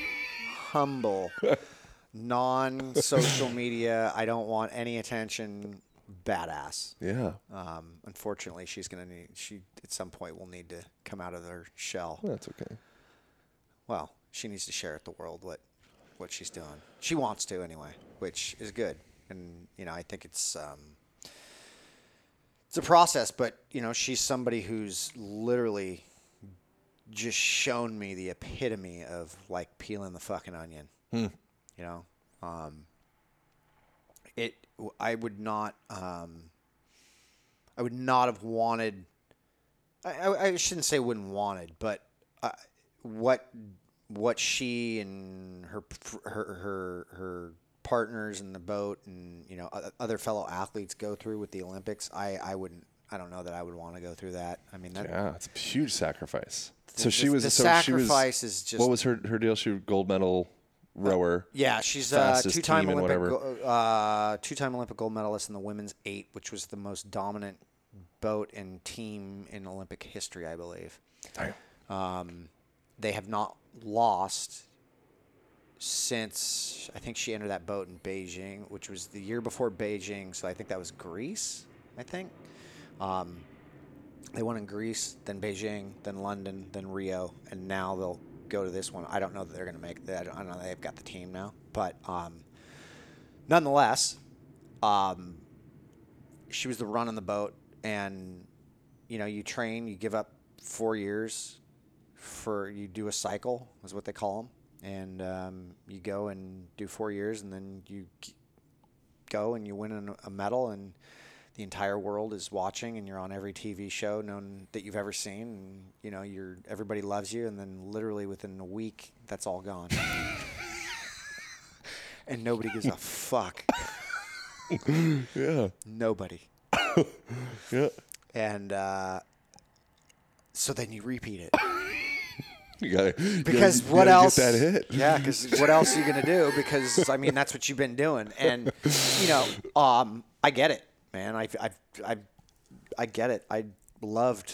humble, non-social media. I don't want any attention. Badass. Yeah, Um, unfortunately, she's gonna need. She at some point will need to come out of her shell. that's okay. Well, she needs to share with the world what what she's doing. She wants to anyway, which is good. And you know, I think it's um, it's a process. But you know, she's somebody who's literally just shown me the epitome of like peeling the fucking onion. Hmm. You know, um. I would not. Um, I would not have wanted. I, I, shouldn't say wouldn't wanted, but uh, what what she and her her her her partners in the boat and you know other fellow athletes go through with the Olympics, I I wouldn't. I don't know that I would want to go through that. I mean, that, Yeah, it's a huge sacrifice. So she the- was. the so sacrifice she was, is just- What was her her deal? She was gold medal rower. Yeah, she's a Fastest two-time team Olympic, whatever. go- uh, two-time Olympic gold medalist in the women's eight, which was the most dominant boat and team in Olympic history, I believe. Um, they have not lost since I think she entered that boat in Beijing, which was the year before Beijing. So I think that was Greece. I think um, they won in Greece, then Beijing, then London, then Rio, and now they'll go to this one. I don't know that they're going to make that. I don't know they've got the team now, but um, nonetheless, um, she was the run on the boat, and you know, you train, you give up four years for you do a cycle is what they call them, and um, you go and do four years, and then you go and you win a medal, and the entire world is watching, and you're on every TV show known that you've ever seen, and you know, you're everybody loves you, and then literally within a week, that's all gone. And nobody gives a fuck. Yeah. Nobody. Yeah. And uh, so then you repeat it. You gotta you because gotta, what else? Get that hit. Yeah, because what else are you gonna do? Because I mean, that's what you've been doing, and you know, um, I get it, man. I, I, I, I get it. I loved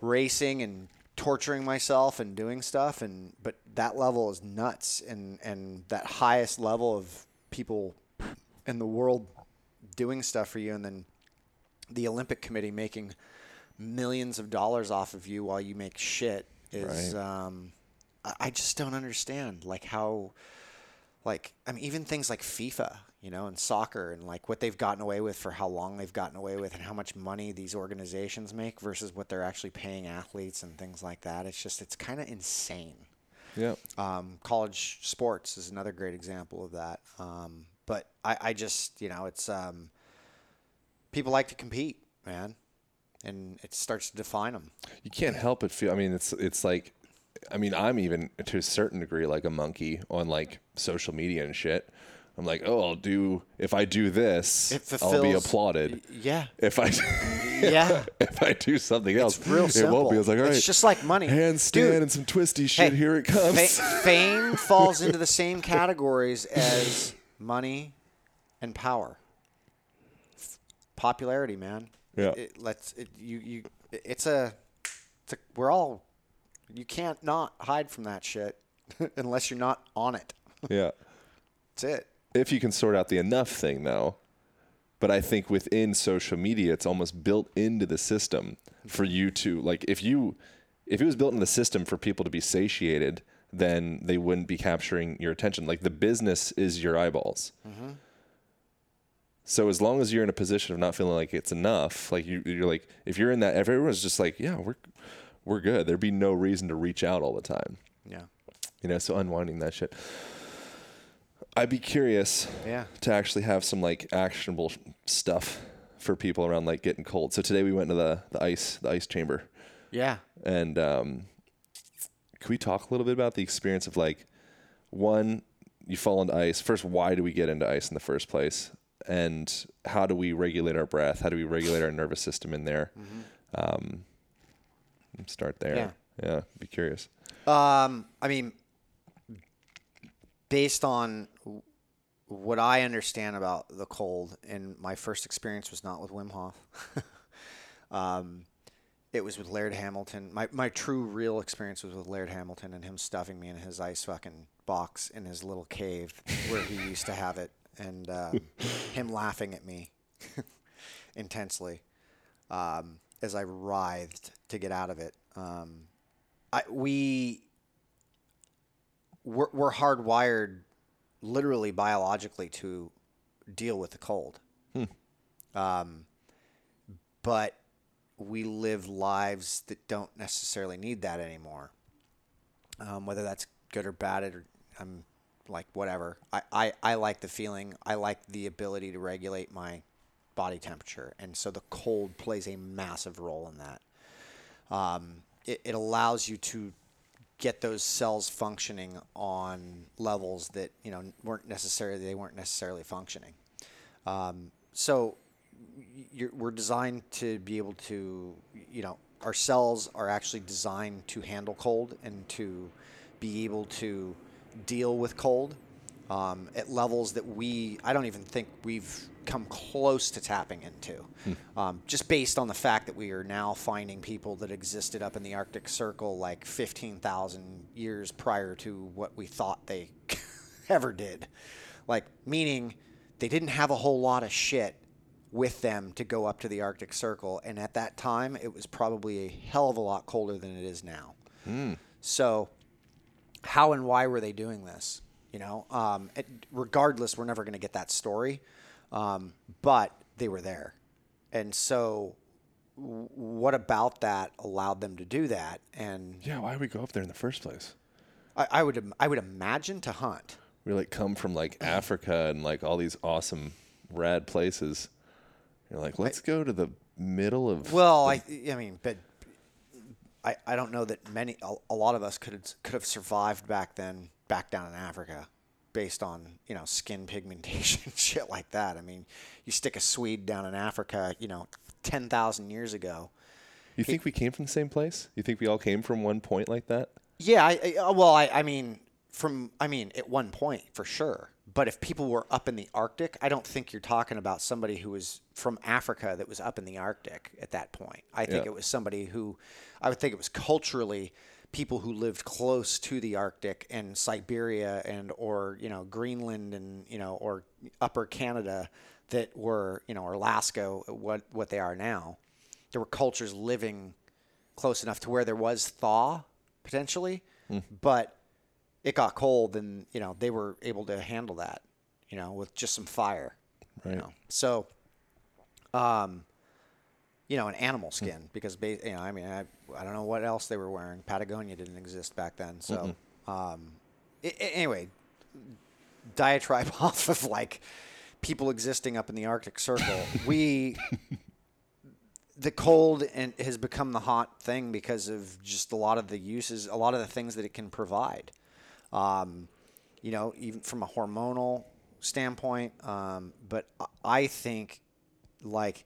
racing and torturing myself and doing stuff, and but that level is nuts, and and that highest level of people in the world doing stuff for you, and then the Olympic Committee making millions of dollars off of you while you make shit is Right. um, I, I just don't understand like how like I mean even things like FIFA you know and soccer and like what they've gotten away with for how long they've gotten away with and how much money these organizations make versus what they're actually paying athletes and things like that it's just it's kind of insane Yeah. um, college sports is another great example of that. Um, but I, I just, you know, it's um, people like to compete, man, and it starts to define them. you can't help but feel. I mean, it's it's like, I mean, I'm even to a certain degree like a monkey on like social media and shit. I'm like, oh, I'll do if I do this, It I'll be applauded. Yeah, If I yeah. if I do something else, It's real it won't be. It's like, all right, It's just like money. handstand Dude. and some twisty shit. Hey, here it comes. fa- fame falls into the same categories as money and power. Popularity, man. Yeah. It, let's it, you you. It's a, it's a. We're all. You can't not hide from that shit, unless you're not on it. yeah. That's it. If you can sort out the enough thing though but i think within social media it's almost built into the system for you to like if you if it was built in the system for people to be satiated then they wouldn't be capturing your attention. Like the business is your eyeballs. So as long as you're in a position of not feeling like it's enough like you, you're like if you're in that if everyone's just like yeah we're we're good there'd be no reason to reach out all the time. Yeah. you know so unwinding that shit i'd be curious Yeah. to actually have some like actionable stuff for people around like getting cold. So today we went to the the ice the ice chamber. Yeah. and um can we talk a little bit about the experience of like one you fall into ice. First why do we get into ice in the first place? And how do we regulate our breath? How do we regulate our nervous system in there? Um start there. Yeah. yeah be curious. Um, I mean, based on what I understand about the cold, and my first experience was not with Wim Hof. um, it was with Laird Hamilton. My, my true, real experience was with Laird Hamilton and him stuffing me in his ice fucking box in his little cave where he used to have it, and um, him laughing at me intensely um, as I writhed to get out of it. Um, I, we we're, we're hardwired literally biologically to deal with the cold. Um, but we live lives that don't necessarily need that anymore. Um, whether that's good or bad, or I'm like whatever. I, I, I like the feeling. I like the ability to regulate my body temperature, and so the cold plays a massive role in that um, it, it allows you to get those cells functioning on levels that you know weren't necessarily they weren't necessarily functioning. Um, so we're designed to be able to you know our cells are actually designed to handle cold and to be able to deal with cold um, at levels that we I don't even think we've come close to tapping into. Um, just based on the fact that we are now finding people that existed up in the Arctic Circle like 15,000 years prior to what we thought they ever did. Like, meaning they didn't have a whole lot of shit with them to go up to the Arctic Circle. And at that time, it was probably a hell of a lot colder than it is now. So how and why were they doing this? You know, um, it, regardless, we're never going to get that story, um, but they were there, and so w- what about that allowed them to do that? And Yeah, why would we go up there in the first place? I, I would im- I would imagine to hunt. We like come from like Africa and like all these awesome rad places. You're like, let's go to the middle of Well, I I mean, but I, I don't know that many a, a lot of us could could have survived back then back down in Africa based on you know skin pigmentation shit like that. I mean, you stick a Swede down in Africa, you know, ten thousand years ago. You think we came from the same place? You think we all came from one point like that? Yeah, I, I, uh, well, I, I mean, from I mean, at one point for sure. But if people were up in the Arctic, I don't think you're talking about somebody who was from Africa that was up in the Arctic at that point. I think Yeah. it was somebody who, I would think it was culturally people who lived close to the Arctic and Siberia and or you know Greenland and you know or Upper Canada that were you know or Alaska what what they are now. There were cultures living close enough to where there was thaw potentially, but it got cold and you know they were able to handle that, you know, with just some fire. Right. You know? So, um, you know, an animal skin because ba- you know, I mean, I, I don't know what else they were wearing. Patagonia didn't exist back then, so um, anyway, diatribe off of like people existing up in the Arctic Circle. we the cold and has become the hot thing because of just a lot of the uses, a lot of the things that it can provide. Um, you know, even from a hormonal standpoint. Um, but I think, like,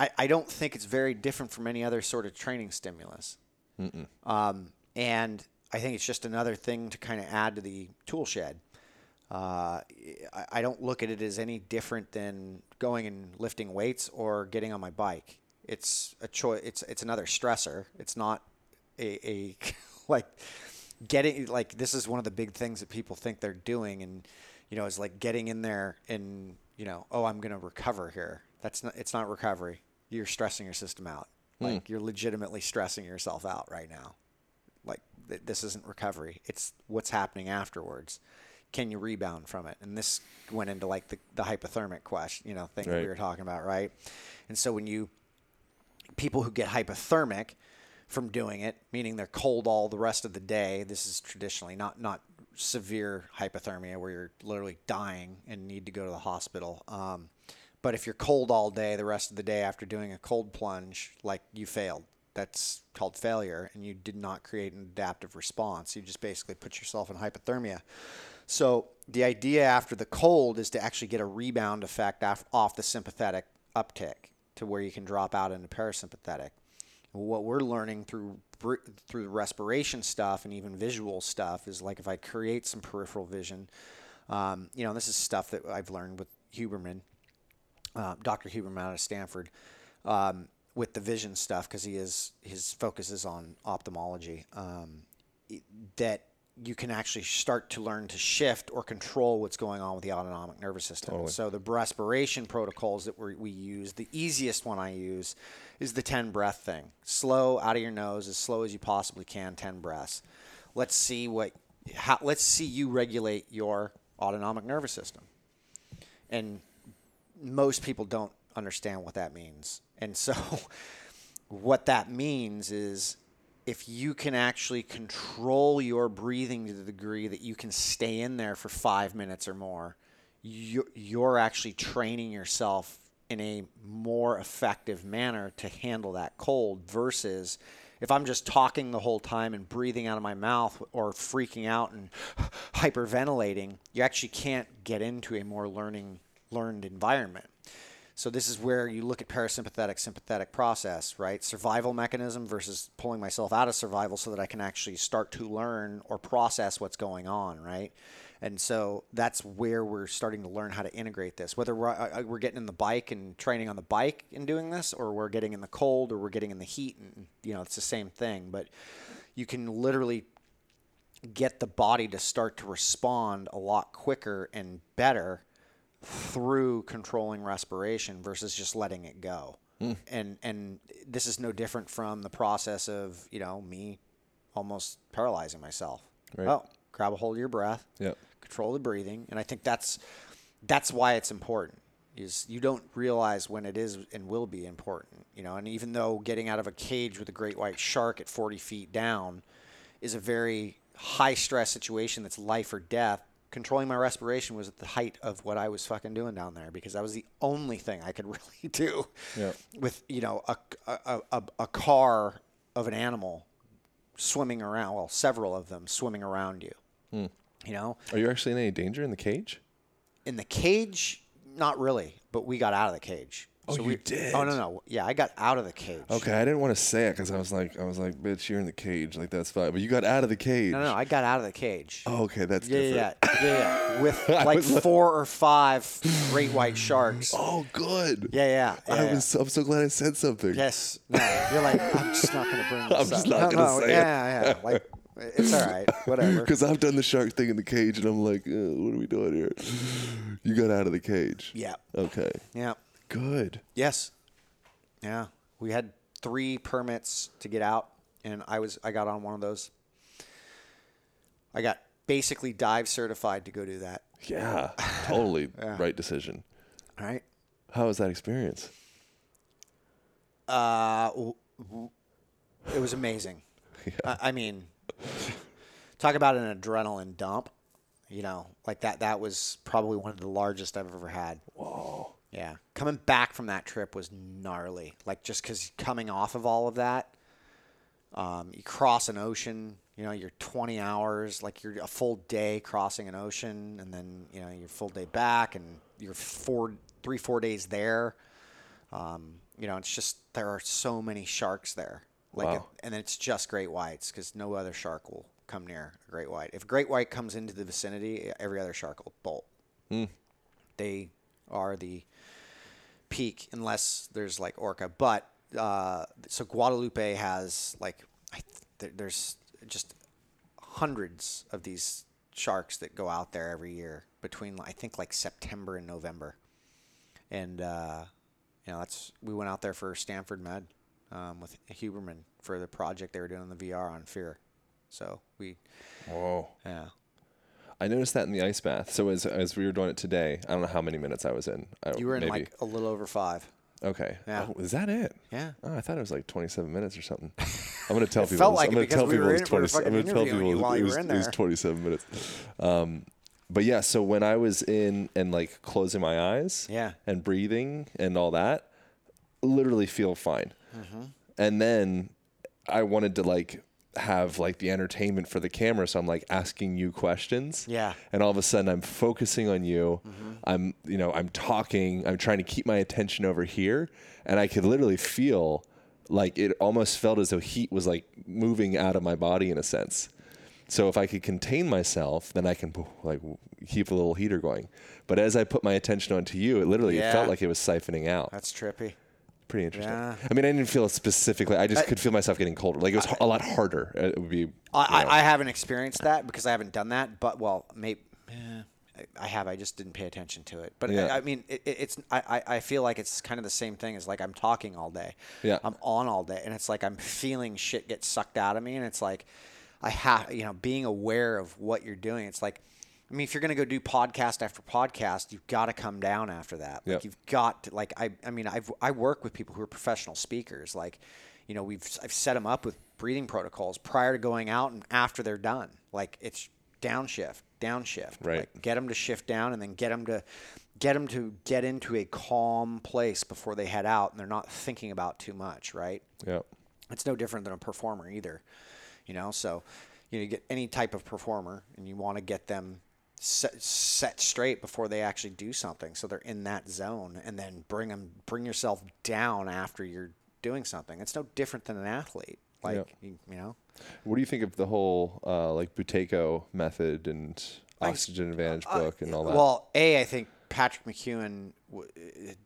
I, I don't think it's very different from any other sort of training stimulus. Um, and I think it's just another thing to kind of add to the tool shed. Uh, I, I don't look at it as any different than going and lifting weights or getting on my bike. It's a choice. It's it's another stressor. It's not a, a like getting like this is one of the big things that people think they're doing, and you know, is like getting in there and you know, oh, I'm gonna recover here. That's not. It's not recovery. You're stressing your system out. Like you're legitimately stressing yourself out right now. Like th- this isn't recovery. It's what's happening afterwards. Can you rebound from it? And this went into like the, the hypothermic question you know thing that we were talking about right? And so when you people who get hypothermic from doing it meaning they're cold all the rest of the day this is traditionally not not severe hypothermia where you're literally dying and need to go to the hospital um, but if you're cold all day the rest of the day after doing a cold plunge like you failed. That's called failure and you did not create an adaptive response. You just basically put yourself in hypothermia. So the idea after the cold is to actually get a rebound effect off, the sympathetic uptick to where you can drop out into parasympathetic. What we're learning through through the respiration stuff and even visual stuff is like if I create some peripheral vision, um, you know, this is stuff that I've learned with Huberman, uh, Dr. Huberman out of Stanford, um, with the vision stuff because he is his focus is on ophthalmology. Um, that you can actually start to learn to shift or control what's going on with the autonomic nervous system. So the respiration protocols that we we use, the easiest one I use is the 10 breath thing. Slow out of your nose as slow as you possibly can, 10 breaths. Let's see what how, let's see you regulate your autonomic nervous system. And most people don't understand what that means. And so what that means is if you can actually control your breathing to the degree that you can stay in there for five minutes or more, you're, actually training yourself in a more effective manner to handle that cold versus if I'm just talking the whole time and breathing out of my mouth or freaking out and hyperventilating, you actually can't get into a more learning learned environment. So this is where you look at parasympathetic sympathetic process, right? Survival mechanism versus pulling myself out of survival so that I can actually start to learn or process what's going on, right? And so that's where we're starting to learn how to integrate this. Whether we're, uh, we're getting in the bike and training on the bike and doing this, or we're getting in the cold, or we're getting in the heat, and you know it's the same thing. But you can literally get the body to start to respond a lot quicker and better through controlling respiration versus just letting it go. Hmm. And and this is no different from the process of, you know, me almost paralyzing myself. Right. Well, grab a hold of your breath. Yep. Control the breathing, and I think that's that's why it's important. Is you don't realize when it is and will be important. You know, and even though getting out of a cage with a great white shark at 40 feet down is a very high stress situation that's life or death. Controlling my respiration was at the height of what I was fucking doing down there because that was the only thing I could really do Yeah. with you know a, a, a, a car of an animal swimming around well several of them swimming around you hmm. you know Are you actually in any danger in the cage? in the cage not really but we got out of the cage Oh, So you we, did? oh no no yeah i got out of the cage Okay, I didn't want to say it because I was like, I was like, bitch, you're in the cage. Like that's fine, but you got out of the cage. no no i got out of the cage Oh, okay, that's yeah, different. yeah yeah yeah with like was like- four or five great white sharks Oh, good. yeah yeah, yeah, I yeah. was. I'm so glad I said something. Yes. No, you're like, I'm just not going to bring this up. I'm just not no, gonna no, say it. yeah, Yeah, Like, it's all right. Whatever. Because I've done the shark thing in the cage, and I'm like, uh, what are we doing here? You got out of the cage. Yeah. Okay. Yeah. Good. Yes. Yeah. We had three permits to get out, and I was I got on one of those. I got basically dive certified to go do that. Yeah. Totally right decision. All right. How was that experience? Uh, w- w- it was amazing. I, I mean, talk about an adrenaline dump. You know, like that. That was probably one of the largest I've ever had. Whoa. Yeah, coming back from that trip was gnarly. Like just because coming off of all of that, um, you cross an ocean. You know, you're 20 hours, like you're a full day crossing an ocean, and then you know your full day back, and you're four, three, four days there. Um, you know, it's just there are so many sharks there. Like, Wow. and it's just great whites because no other shark will come near a great white. If a great white comes into the vicinity, every other shark will bolt. They are the peak unless there's like orca. But uh, so Guadalupe has like I th- there's just hundreds of these sharks that go out there every year between I think like September and November, and uh, you know that's we went out there for Stanford Med um, with Huberman for the project they were doing the VR on Fear. So we Whoa. yeah I noticed that in the ice bath. So as as we were doing it today, I don't know how many minutes I was in. I, you were in maybe. like a little over five. Okay. Yeah. Oh, is that it? Yeah. Oh, I thought it was like 27 minutes or something. I'm gonna tell people. felt like I'm gonna tell people it was in- we 20. I'm fucking gonna tell interviewing people you it was, it was 27 minutes. Um, but yeah, so when I was in and like closing my eyes, Yeah. and breathing and all that, literally feel fine. Mm-hmm. And then I wanted to like have like the entertainment for the camera, so I'm like asking you questions. Yeah. And all of a sudden, I'm focusing on you. Mm-hmm. I'm, you know, I'm talking. I'm trying to keep my attention over here, and I could literally feel like it almost felt as though heat was like moving out of my body in a sense. So if I could contain myself, then I can like keep a little heater going. But as I put my attention onto you, it literally it felt like it was siphoning out. That's trippy. Pretty interesting. Yeah. I mean, I didn't feel it specifically. I just could feel myself getting colder. Like it was a lot harder. Uh, It would be. I. I, I haven't experienced that because I haven't done that. But well, maybe I have. I just didn't pay attention to it. But Yeah. I, I mean, it, it- it's. I, I I feel like it's kind of the same thing as like I'm talking all day. Yeah. I'm on all day, and it's like I'm feeling shit get sucked out of me, and it's like I have you know being aware of what you're doing. It's like. I mean, if you're going to go do podcast after podcast, you've got to come down after that. Like Yep. you've got to, like I I mean I've I work with people who are professional speakers. Like, you know, we've I've set them up with breathing protocols prior to going out and after they're done. Like it's downshift, downshift. Right. Like get them to shift down and then get them to get them to get into a calm place before they head out and they're not thinking about too much, right? Yeah. It's no different than a performer either. You know, so you know, you get any type of performer and you want to get them set, set straight before they actually do something so they're in that zone and then bring them bring yourself down after you're doing something. It's no different than an athlete. Like, Yeah. you, you know, What do you think of the whole uh, like Buteyko method and Oxygen Advantage book and all that? Well, a I think Patrick McKeown w-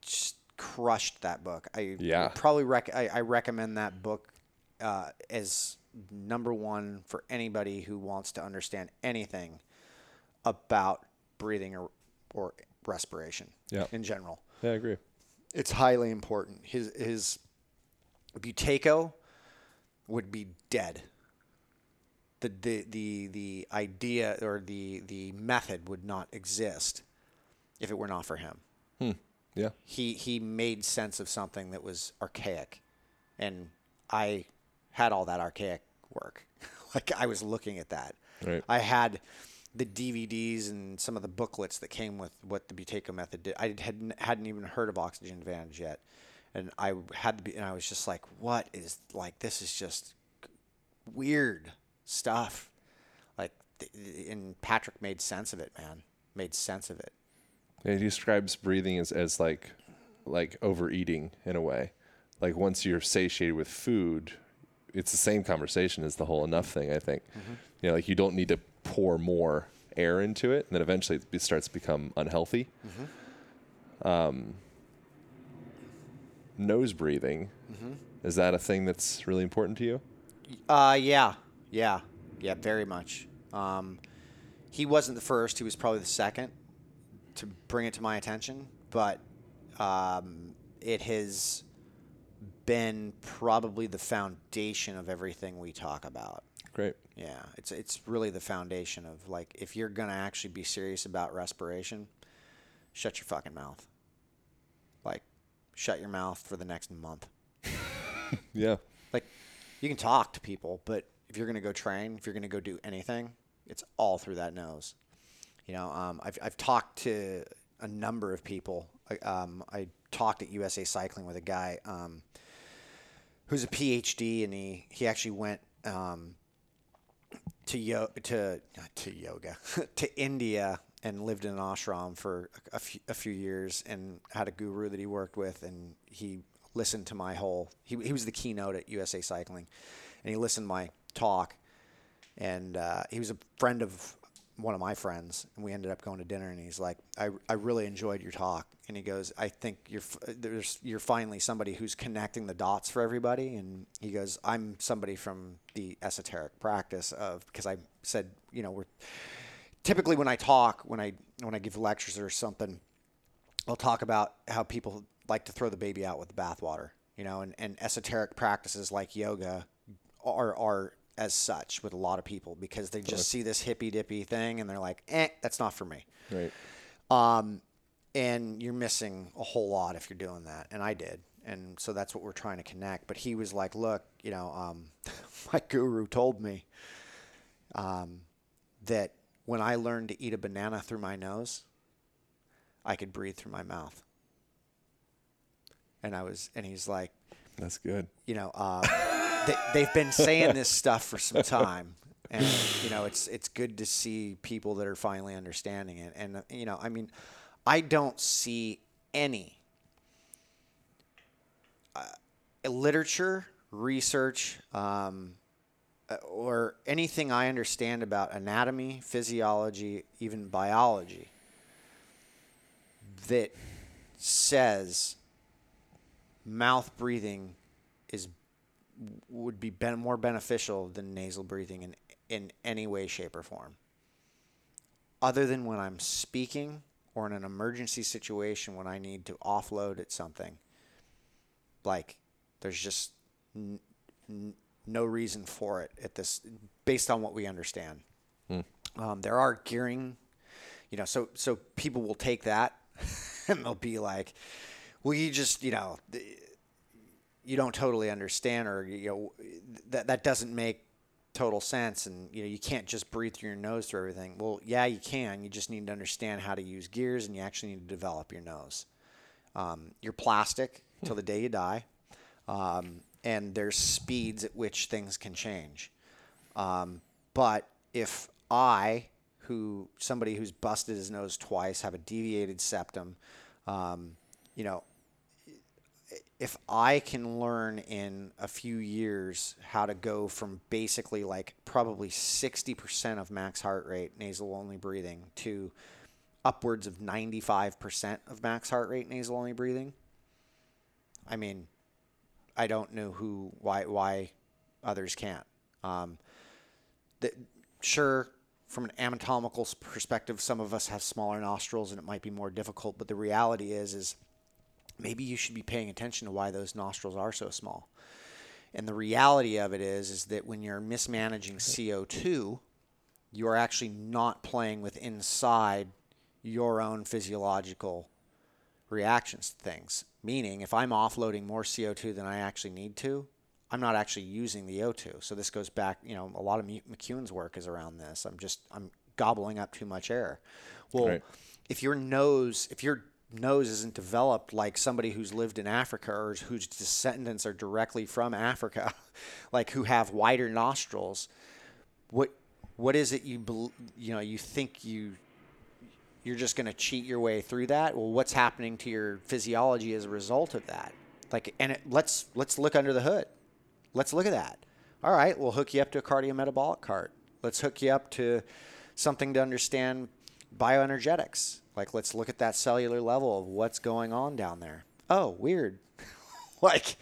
just crushed that book. I Yeah. probably rec- I, I recommend that book uh, as number one for anybody who wants to understand anything about breathing or, or respiration Yeah. in general. yeah, I agree. It's highly important. His his Buteyko would be dead the the the, the idea or the the method would not exist if it were not for him. Hmm. Yeah. He he made sense of something that was archaic, and I had all that archaic work. like I was looking at that. Right. I had the DVDs and some of the booklets that came with what the Buteyko method did. I hadn't hadn't even heard of Oxygen Advantage yet, and I had to be, and I was just like, "What is like? This is just weird stuff." Like, and Patrick made sense of it, man. Made sense of it. Yeah, he describes breathing as, as like like overeating in a way. Like once you're satiated with food, it's the same conversation as the whole enough thing. I think, mm-hmm. you know, like you don't need to pour more air into it, and then eventually it starts to become unhealthy. Um, nose breathing is that a thing that's really important to you? Uh, yeah, yeah, yeah, very much. Um, he wasn't the first; he was probably the second to bring it to my attention. But um, it has been probably the foundation of everything we talk about. Great. Yeah, it's it's really the foundation of like if you're gonna actually be serious about respiration, shut your fucking mouth. Like, shut your mouth for the next month. Yeah. Like, you can talk to people, but if you're gonna go train, if you're gonna go do anything, it's all through that nose. You know, um, I've I've talked to a number of people. I, um, I talked at USA Cycling with a guy um, who's a PhD, and he he actually went um, to yo- to to yoga to India and lived in an ashram for a, few, a few years and had a guru that he worked with and he listened to my whole he, he was the keynote at USA Cycling and he listened to my talk and uh, he was a friend of one of my friends and we ended up going to dinner and he's like I, I really enjoyed your talk. And he goes I think you're there's you're finally somebody who's connecting the dots for everybody. And he goes I'm somebody from the esoteric practice of because I said you know we're typically when I talk when I when I give lectures or something I'll talk about how people like to throw the baby out with the bathwater, you know, and, and esoteric practices like yoga are, are as such with a lot of people because they just see this hippy dippy thing and they're like, eh, that's not for me. Right. Um, and you're missing a whole lot if you're doing that. And I did. And so that's what we're trying to connect. But he was like, look, you know, um, my guru told me um, that when I learned to eat a banana through my nose, I could breathe through my mouth. And I was, and he's like, That's good. you know, uh, they, they've been saying this stuff for some time, and you know, it's it's good to see people that are finally understanding it. And uh, you know, I mean, I don't see any uh, literature, research, um, uh, or anything I understand about anatomy, physiology, even biology that says mouth breathing is would be ben- more beneficial than nasal breathing in in any way, shape, or form. Other than when I'm speaking or in an emergency situation when I need to offload at something. Like, there's just n- n- no reason for it at this, based on what we understand. Um, there are gearing, you know, so so people will take that and they'll be like, "Well, you just, you know." You don't totally understand or you know that that doesn't make total sense and you know you can't just breathe through your nose through everything. Well yeah you can. You just need to understand how to use gears and you actually need to develop your nose. Um, you're plastic till the day you die um, and there's speeds at which things can change. Um, but if i who somebody who's busted his nose twice have a deviated septum um, you know if I can learn in a few years how to go from basically like probably 60% of max heart rate nasal only breathing to upwards of 95% of max heart rate nasal only breathing, I mean, I don't know who, why, why others can't. Um, the, sure, from an anatomical perspective, some of us have smaller nostrils and it might be more difficult, but the reality is, is maybe you should be paying attention to why those nostrils are so small. And the reality of it is, is that when you're mismanaging CO2, you are actually not playing with inside your own physiological reactions to things. Meaning, if I'm offloading more CO2 than I actually need to, I'm not actually using the O2. So this goes back, you know, a lot of McKeown's work is around this. I'm just I'm gobbling up too much air. Well, Right. if your nose, if your nose isn't developed like somebody who's lived in Africa or whose descendants are directly from Africa, like who have wider nostrils, what what is it you you know you think you you're just going to cheat your way through that? Well what's happening to your physiology as a result of that? Like and it, let's let's look under the hood. Let's look at that. All right we'll hook you up to a cardiometabolic cart. Let's hook you up to something to understand bioenergetics like let's look at that cellular level of what's going on down there oh weird like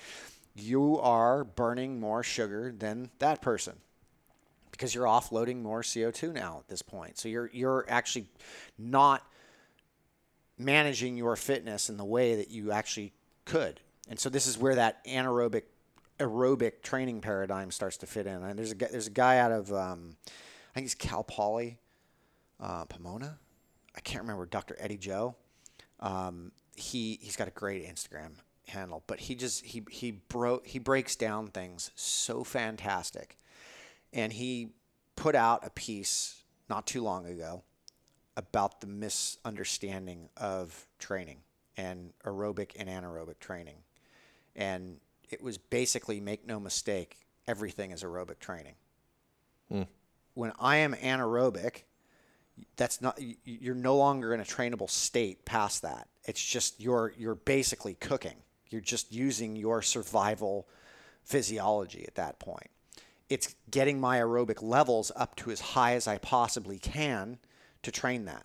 you are burning more sugar than that person because you're offloading more CO2 now at this point. So you're you're actually not managing your fitness in the way that you actually could. And so this is where that anaerobic aerobic training paradigm starts to fit in. And there's a there's a guy out of um, I think he's Cal Poly, uh, Pomona. I can't remember Dr. Eddie Jo. Um, he he's got a great Instagram handle, but he just he he broke he breaks down things so fantastic and he put out a piece not too long ago about the misunderstanding of training and aerobic and anaerobic training. And it was basically make no mistake, everything is aerobic training. When I am anaerobic, that's not you're no longer in a trainable state past that. It's just you're you're basically cooking. You're just using your survival physiology at that point it's getting my aerobic levels up to as high as I possibly can to train that,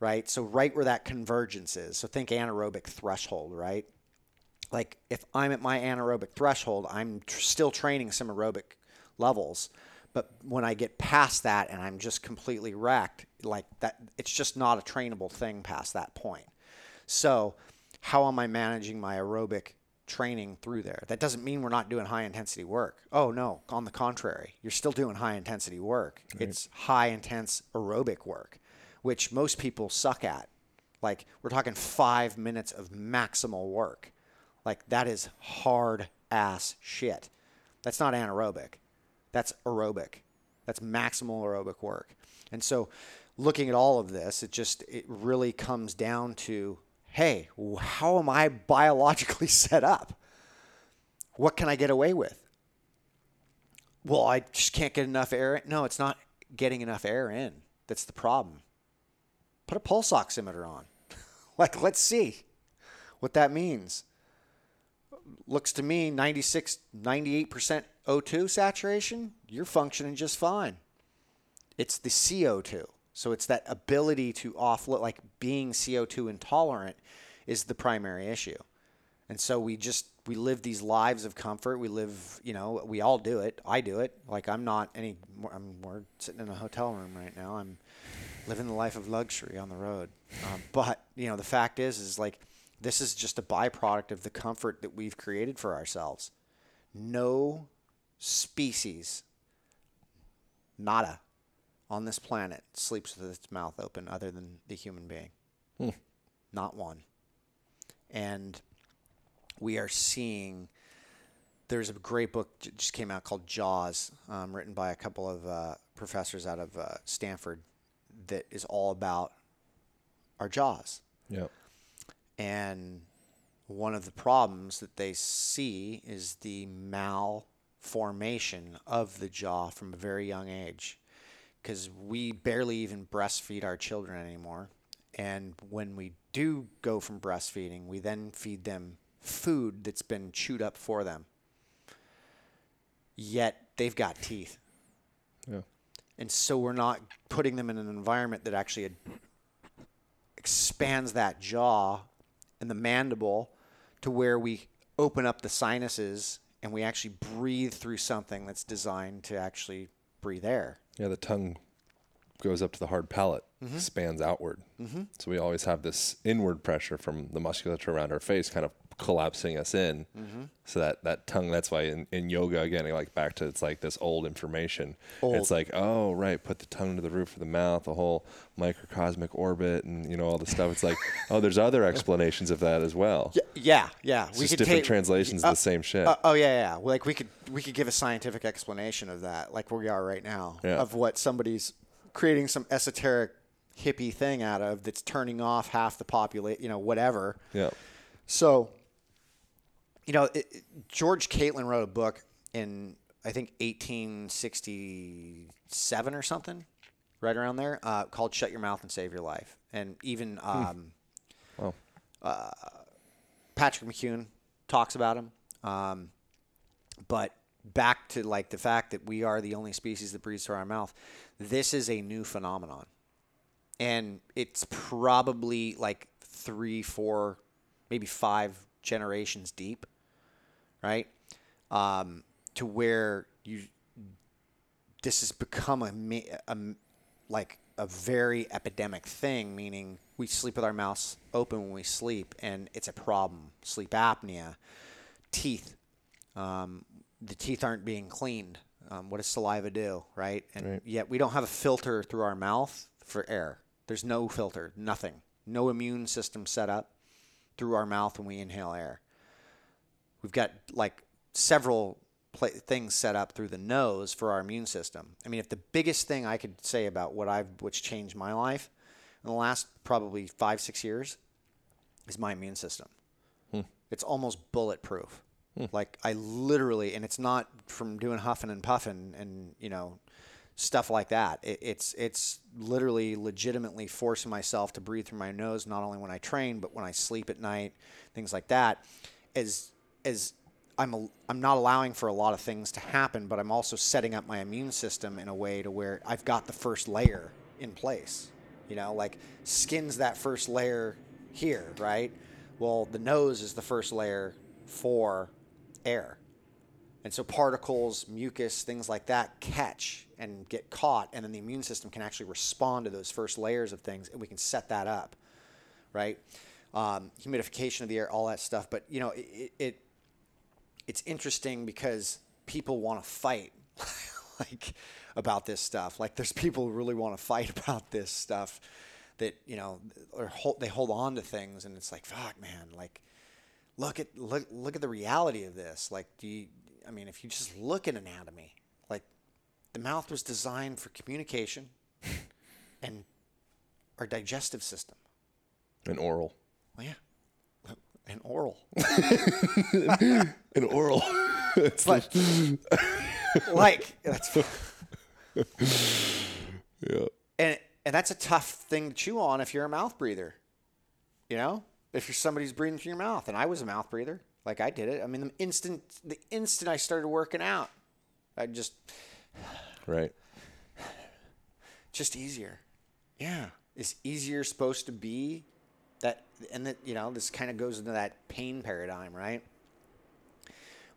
right? So right where that convergence is. So think anaerobic threshold, right? Like if I'm at my anaerobic threshold, I'm tr- still training some aerobic levels, but when I get past that and I'm just completely wrecked, like that, it's just not a trainable thing past that point. So how am I managing my aerobic training through there? That doesn't mean we're not doing high intensity work. Oh no, on the contrary, you're still doing high intensity work. It's high intense aerobic work, which most people suck at. Like we're talking five minutes of maximal work. Like that is hard ass shit. That's not anaerobic. That's aerobic. That's maximal aerobic work. And so looking at all of this, it just it really comes down to hey, how am I biologically set up? What can I get away with? Well, I just can't get enough air. In. No, it's not getting enough air in. That's the problem. Put a pulse oximeter on. like, let's see what that means. Looks to me 96, 98% O2 saturation, you're functioning just fine. It's the CO2. So it's that ability to offload, like being CO2 intolerant is the primary issue. And so we just we live these lives of comfort. We live, you know, we all do it. I do it. Like I'm not any. more- I'm we're sitting in a hotel room right now. I'm living the life of luxury on the road. Um, but you know, the fact is, is like this is just a byproduct of the comfort that we've created for ourselves. No species, nada, on this planet sleeps with its mouth open other than the human being. Not one. And we are seeing there's a great book just came out called Jaws, um, written by a couple of uh, professors out of uh, Stanford, that is all about our jaws. Yep. And one of the problems that they see is the malformation of the jaw from a very young age. Because we barely even breastfeed our children anymore. And when we do go from breastfeeding, we then feed them food that's been chewed up for them. Yet they've got teeth. Yeah. And so we're not putting them in an environment that actually expands that jaw and the mandible to where we open up the sinuses and we actually breathe through something that's designed to actually breathe air. Yeah, the tongue goes up to the hard palate, spans outward. Mm-hmm. So we always have this inward pressure from the musculature around our face, kind of collapsing us in. Mm-hmm. So that that tongue. That's why in, in yoga again, like back to it's like this old information. It's like oh right, put the tongue to the roof of the mouth, the whole microcosmic orbit, and you know all the stuff. It's like oh, there's other explanations of that as well. Yeah, yeah. It's just different translations of the same shit. Uh, oh yeah, yeah. Like we could we could give a scientific explanation of that, like where we are right now, Yeah. of what somebody's creating some esoteric hippie thing out of that's turning off half the population, you know, whatever. yeah. So, you know, it, George Catlin wrote a book in I think 1867 or something, right around there, uh, called "Shut Your Mouth and Save Your Life," and even um, Wow. uh, Patrick McKeown talks about him. Um, but back to like the fact that we are the only species that breathes through our mouth. This is a new phenomenon, and it's probably like three, four, maybe five generations deep, right? Um, to where you this has become a, a like a very epidemic thing, meaning we sleep with our mouths open when we sleep, and it's a problem. Sleep apnea, teeth. Um, the teeth aren't being cleaned. Um, what does saliva do, right? And yet we don't have a filter through our mouth for air. There's no filter, nothing. No immune system set up through our mouth when we inhale air. We've got like several pla things set up through the nose for our immune system. I mean, if the biggest thing I could say about what I've which changed my life in the last probably five six years is my immune system. Hmm. It's almost bulletproof. Hmm. Like I literally, and it's not from doing huffing and puffing and you know stuff like that. It, it's it's literally legitimately forcing myself to breathe through my nose not only when I train but when I sleep at night, things like that. As as I'm I'm not allowing for a lot of things to happen, but I'm also setting up my immune system in a way to where I've got the first layer in place. You know, like skin's that first layer here, right? Well, the nose is the first layer for air. And so particles, mucus, things like that catch and get caught, and then the immune system can actually respond to those first layers of things, and we can set that up, right? Um, humidification of the air, all that stuff. But you know, it, it it's interesting because people want to fight, like about this stuff. Like there's people who really want to fight about this stuff that you know, or hold, they hold on to things, and it's like, fuck, man, like look at look look at the reality of this. Like, do you? I mean, if you just look at anatomy, like the mouth was designed for communication and our digestive system. and oral. Well, yeah, and oral. An oral. it's like, like that's yeah. and and that's a tough thing to chew on if you're a mouth breather. You know, if you're somebody who's breathing through your mouth, and I was a mouth breather, like I did it. I mean, the instant the instant I started working out, I just Right. just easier. Yeah, is easier supposed to be that, and that you know this kind of goes into that pain paradigm, right?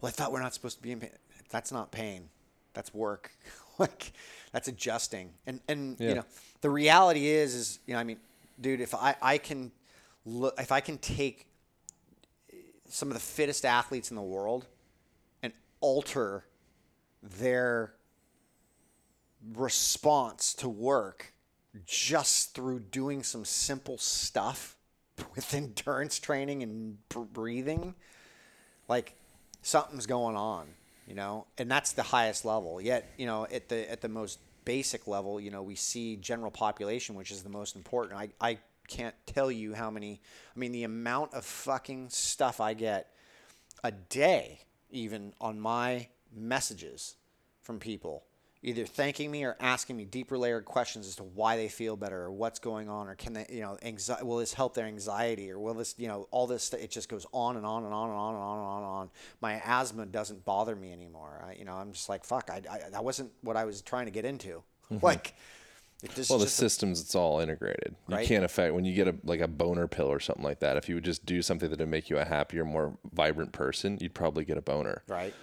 Well, I thought we're not supposed to be in pain. That's not pain. That's work. like that's adjusting. And and Yeah. you know the reality is is you know I mean, dude, if I I can look if I can take some of the fittest athletes in the world and alter their response to work just through doing some simple stuff with endurance training and breathing like something's going on you know? And that's the highest level. Yet you know at the at the most basic level you know we see general population which is the most important. I i can't tell you how many i mean the amount of fucking stuff i get a day even on my messages from people either thanking me or asking me deeper layered questions as to why they feel better or what's going on or can they you know anxi- will this help their anxiety or will this you know all this it just goes on and on and on and on and on and on and on my asthma doesn't bother me anymore I, you know i'm just like fuck I, I that wasn't what i was trying to get into mm-hmm. like it just, Well, the systems, it's all integrated. You Right. can't affect when you get a like a boner pill or something like that. If you would just do something that would make you a happier, more vibrant person, you'd probably get a boner. right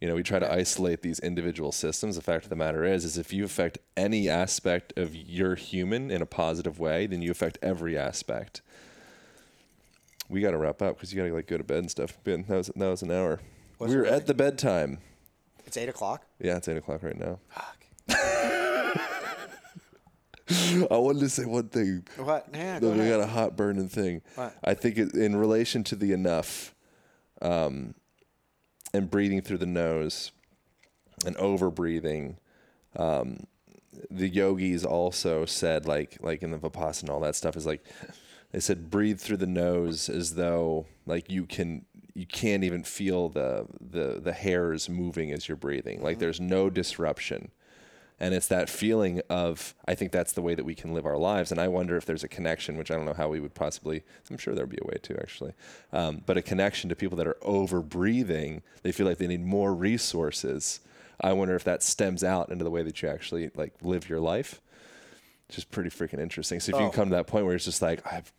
You know, we try to isolate these individual systems. The fact of the matter is, is if you affect any aspect of your human in a positive way, then you affect every aspect. we got to wrap up because you got to like go to bed and stuff. Ben, that was that was an hour. We were at the bedtime. It's eight o'clock. Yeah, it's eight o'clock right now. Fuck. I wanted to say one thing. What? Yeah, go we ahead. got a hot burning thing. What? I think it, in relation to the enough, um, and breathing through the nose, and over breathing, um, the yogis also said like like in the vipassana and all that stuff is like they said breathe through the nose as though like you can you can't even feel the the the hairs moving as you're breathing. Like there's no disruption and it's that feeling of i think that's the way that we can live our lives and i wonder if there's a connection which i don't know how we would possibly i'm sure there'd be a way to actually um, but a connection to people that are over breathing they feel like they need more resources i wonder if that stems out into the way that you actually like live your life which is pretty freaking interesting so if you Oh. can come to that point where it's just like I've,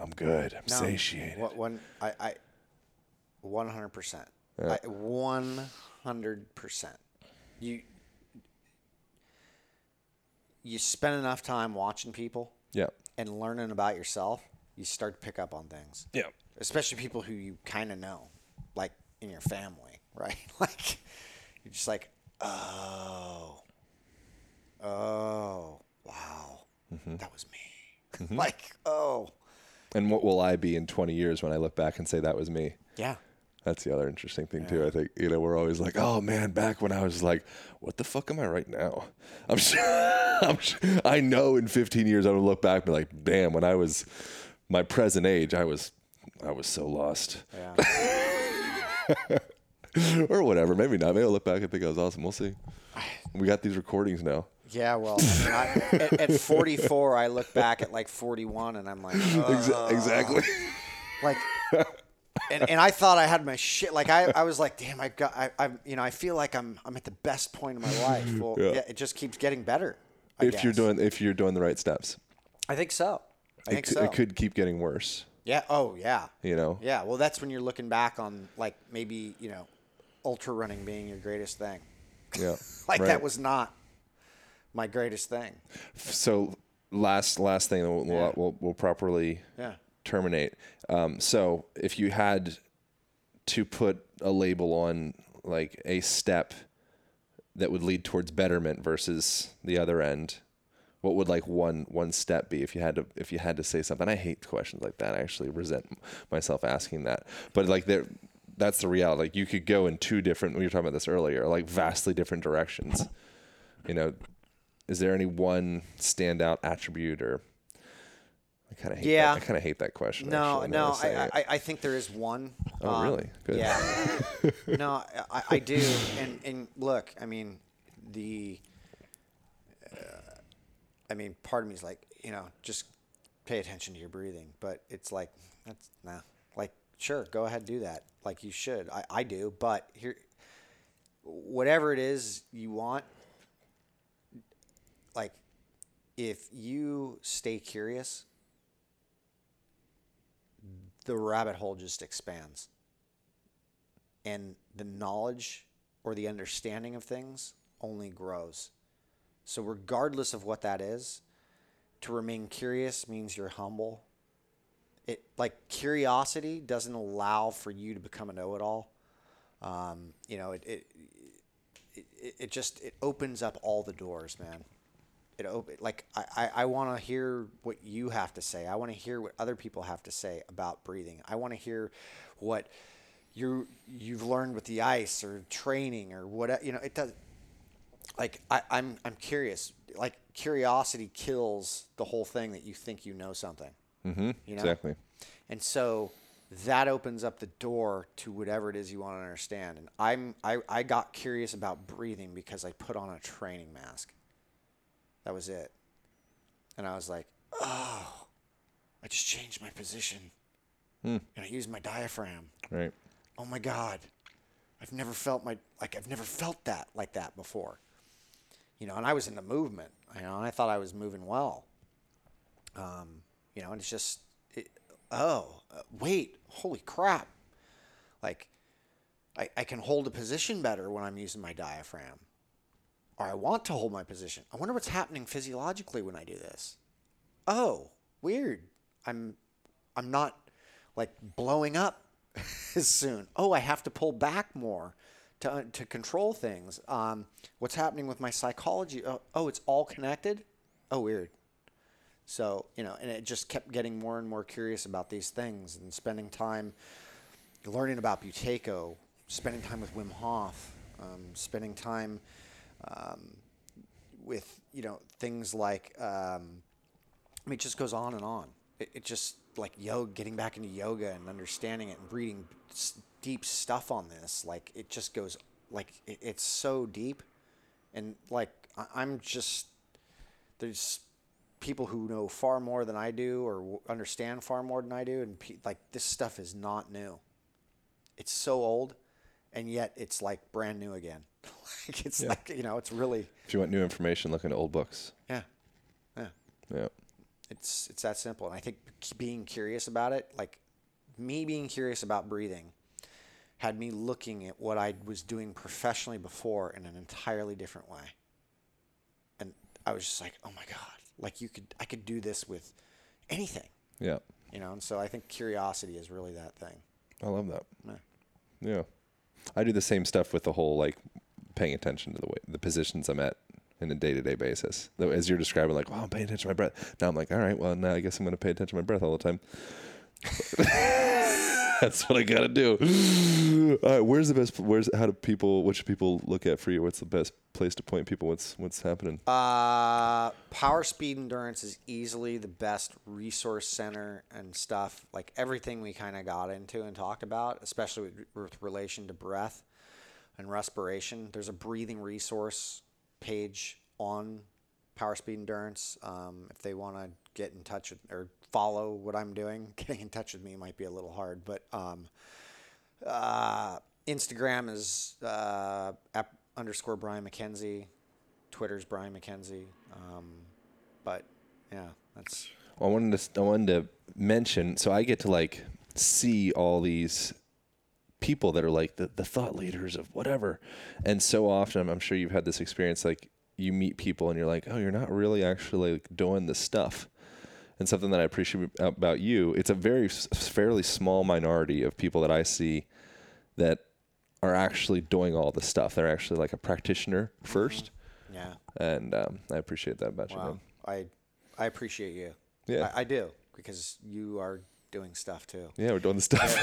i'm good i'm No. satiated What one? I, I, one hundred percent. One hundred percent. You, you spend enough time watching people yeah and learning about yourself, you start to pick up on things. yeah Especially people who you kind of know, like in your family, right? like you're just like, oh, oh, wow, mm-hmm. that was me. Mm-hmm. like, oh, and what will i be in 20 years when i look back and say that was me yeah. That's the other interesting thing too. I think you know we're always like, oh man, back when I was like, what the fuck am I right now? I'm sure, I'm sure I know in 15 years I'm gonna look back and be like, damn, when I was my present age, I was I was so lost, Yeah. or whatever. Maybe not. Maybe I'll look back and think I was awesome. We'll see. We got these recordings now. Yeah, well, I mean, I, at, at 44, I look back at like 41, and I'm like, exactly. like, and, and I thought I had my shit. Like, I, I was like, damn, I got, I, I'm, you know, I feel like I'm, I'm at the best point of my life. Well, Yeah. yeah, it just keeps getting better. I if you're doing if you're doing the right steps, I think so. I it, think so. it could keep getting worse. Yeah. Oh, yeah. You know. Yeah. Well, that's when you're looking back on like maybe you know, ultra running being your greatest thing. Yeah. Like Right. that was not my greatest thing. so last last thing that we'll, Yeah. we'll, we'll, we'll properly Yeah. Terminate. Um, so if you had to put a label on like a step that would lead towards betterment versus the other end, what would like one one step be if you had to if you had to say something? I hate questions like that. I actually resent myself asking that. But like there that's the reality. Like you could go in two different we were talking about this earlier, like vastly different directions. You know, is there any one standout attribute or I kind of hate Yeah. that. I kind of hate that question. No, actually, no, I. I, I think there is one. Oh, really? Good. Yeah. no, I, I do, and and look, I mean, the. Uh, I mean, part of me is like, you know, just pay attention to your breathing, but it's like that's nah. Like, sure, go ahead, and do that. Like you should. I, I do, but here, whatever it is you want, like, if you stay curious the rabbit hole just expands. And the knowledge or the understanding of things only grows. So, regardless of what that is, to remain curious means you're humble. It like curiosity doesn't allow for you to become a know-it-all. Um, you know, it, it it it just it opens up all the doors, man it like I, I, want to hear what you have to say. I want to hear what other people have to say about breathing. I want to hear what you you've learned with the ice or training or what you know. It does like I, I'm I'm curious. Like curiosity kills the whole thing that you think you know something. Mm-hmm, you know? exactly. And so that opens up the door to whatever it is you want to understand. And I'm I, I got curious about breathing because I put on a training mask. That was it. And I was like, oh, I just changed my position. And I used my diaphragm. Right. Oh my God. I've never felt my, like, I've never felt that like that before. You know, and I was in the movement, you know, and I thought I was moving well. Um, you know, and it's just, it, oh, uh, wait, holy crap. Like, I, I can hold a position better when I'm using my diaphragm or I want to hold my position. I wonder what's happening physiologically when I do this. Oh, weird. I'm I'm not like blowing up as soon. Oh, I have to pull back more to to control things. Um, what's happening with my psychology? Oh, oh, it's all connected. Oh, weird. So you know, and it just kept getting more and more curious about these things and spending time learning about Buteyko, spending time with Wim Hof, um, spending time um, with you know things like um, I mean, it just goes on and on. It, it just like yoga, getting back into yoga and understanding it and reading deep stuff on this. Like it just goes like it, it's so deep, and like I, I'm just there's people who know far more than I do or understand far more than I do, and pe- like this stuff is not new. It's so old, and yet it's like brand new again. like it's like you know, it's really If you want new information, look into old books. yeah, yeah. Yeah. It's it's that simple, and I think being curious about it, like me being curious about breathing, had me looking at what I was doing professionally before in an entirely different way. And I was just like, oh my god, like you could I could do this with anything, Yeah. you know. And so I think curiosity is really that thing. I love that. Yeah. Yeah. I do the same stuff with the whole like paying attention to the way the positions I'm at in a day to day basis. As you're describing, like, wow, I'm paying attention to my breath. Now I'm like, all right, well now I guess I'm gonna pay attention to my breath all the time. That's what I gotta do. All right, where's the best? Where's how do people? What should people look at for you? What's the best place to point people? What's what's happening? Uh, Power Speed Endurance is easily the best resource center and stuff. Like everything we kind of got into and talked about, especially with, with relation to breath and respiration. There's a breathing resource page on Power Speed Endurance. Um, if they want to get in touch with or follow what I'm doing, getting in touch with me might be a little hard, but um, uh, Instagram is uh, app underscore Brian MacKenzie. Twitter's Brian MacKenzie. Um, but yeah, that's I wanted to I wanted to mention so I get to like see all these people that are like the, the thought leaders of whatever. And so often I'm sure you've had this experience like you meet people and you're like, "Oh, you're not really actually like doing the stuff." And something that I appreciate about you, it's a very fairly small minority of people that I see that are actually doing all the stuff. They're actually like a practitioner first. yeah. And um, I appreciate that about you. Wow. Man. I I appreciate you. Yeah. I, I do because you are doing stuff too. Yeah, we're doing the stuff.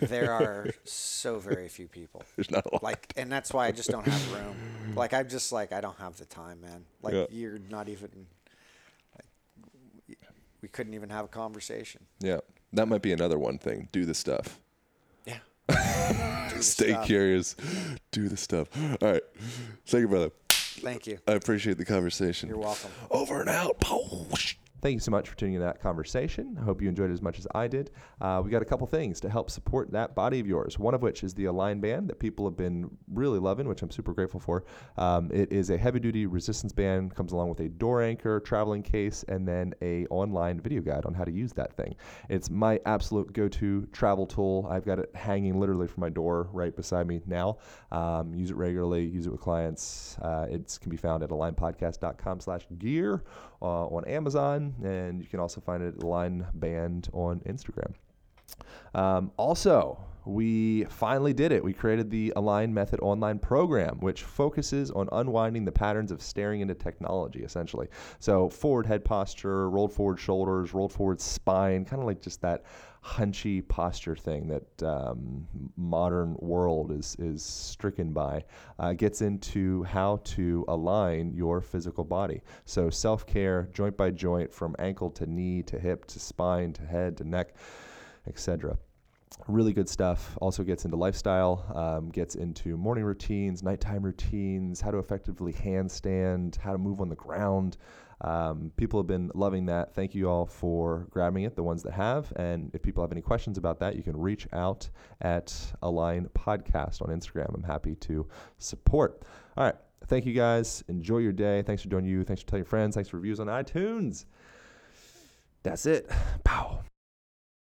there are so very few people. There's not a lot. Like, and that's why I just don't have room. Like, I'm just like, I don't have the time, man. Like, Yeah. you're not even. We couldn't even have a conversation. Yeah, that might be another one thing. Do the stuff. Yeah. Stay stuff. curious. Do the stuff. All right. Thank you, brother. Thank you. I appreciate the conversation. You're welcome. Over and out. Thank you so much for tuning in to that conversation. I hope you enjoyed it as much as I did. Uh, we got a couple things to help support that body of yours. One of which is the Align band that people have been really loving, which I'm super grateful for. Um, it is a heavy-duty resistance band. Comes along with a door anchor, traveling case, and then a online video guide on how to use that thing. It's my absolute go-to travel tool. I've got it hanging literally from my door right beside me now. Um, use it regularly. Use it with clients. Uh, it can be found at alignpodcast.com/gear uh, on Amazon, and you can also find it Align Band on Instagram. Um, also, we finally did it. We created the Align Method online program, which focuses on unwinding the patterns of staring into technology, essentially. So, forward head posture, rolled forward shoulders, rolled forward spine, kind of like just that hunchy posture thing that um, modern world is is stricken by. Uh, gets into how to align your physical body. So, self care, joint by joint, from ankle to knee to hip to spine to head to neck etc. Really good stuff. Also gets into lifestyle, um, gets into morning routines, nighttime routines, how to effectively handstand, how to move on the ground. Um, people have been loving that. Thank you all for grabbing it, the ones that have. And if people have any questions about that, you can reach out at Align Podcast on Instagram. I'm happy to support. All right. Thank you guys. Enjoy your day. Thanks for joining you. Thanks for telling your friends. Thanks for reviews on iTunes. That's it. Pow.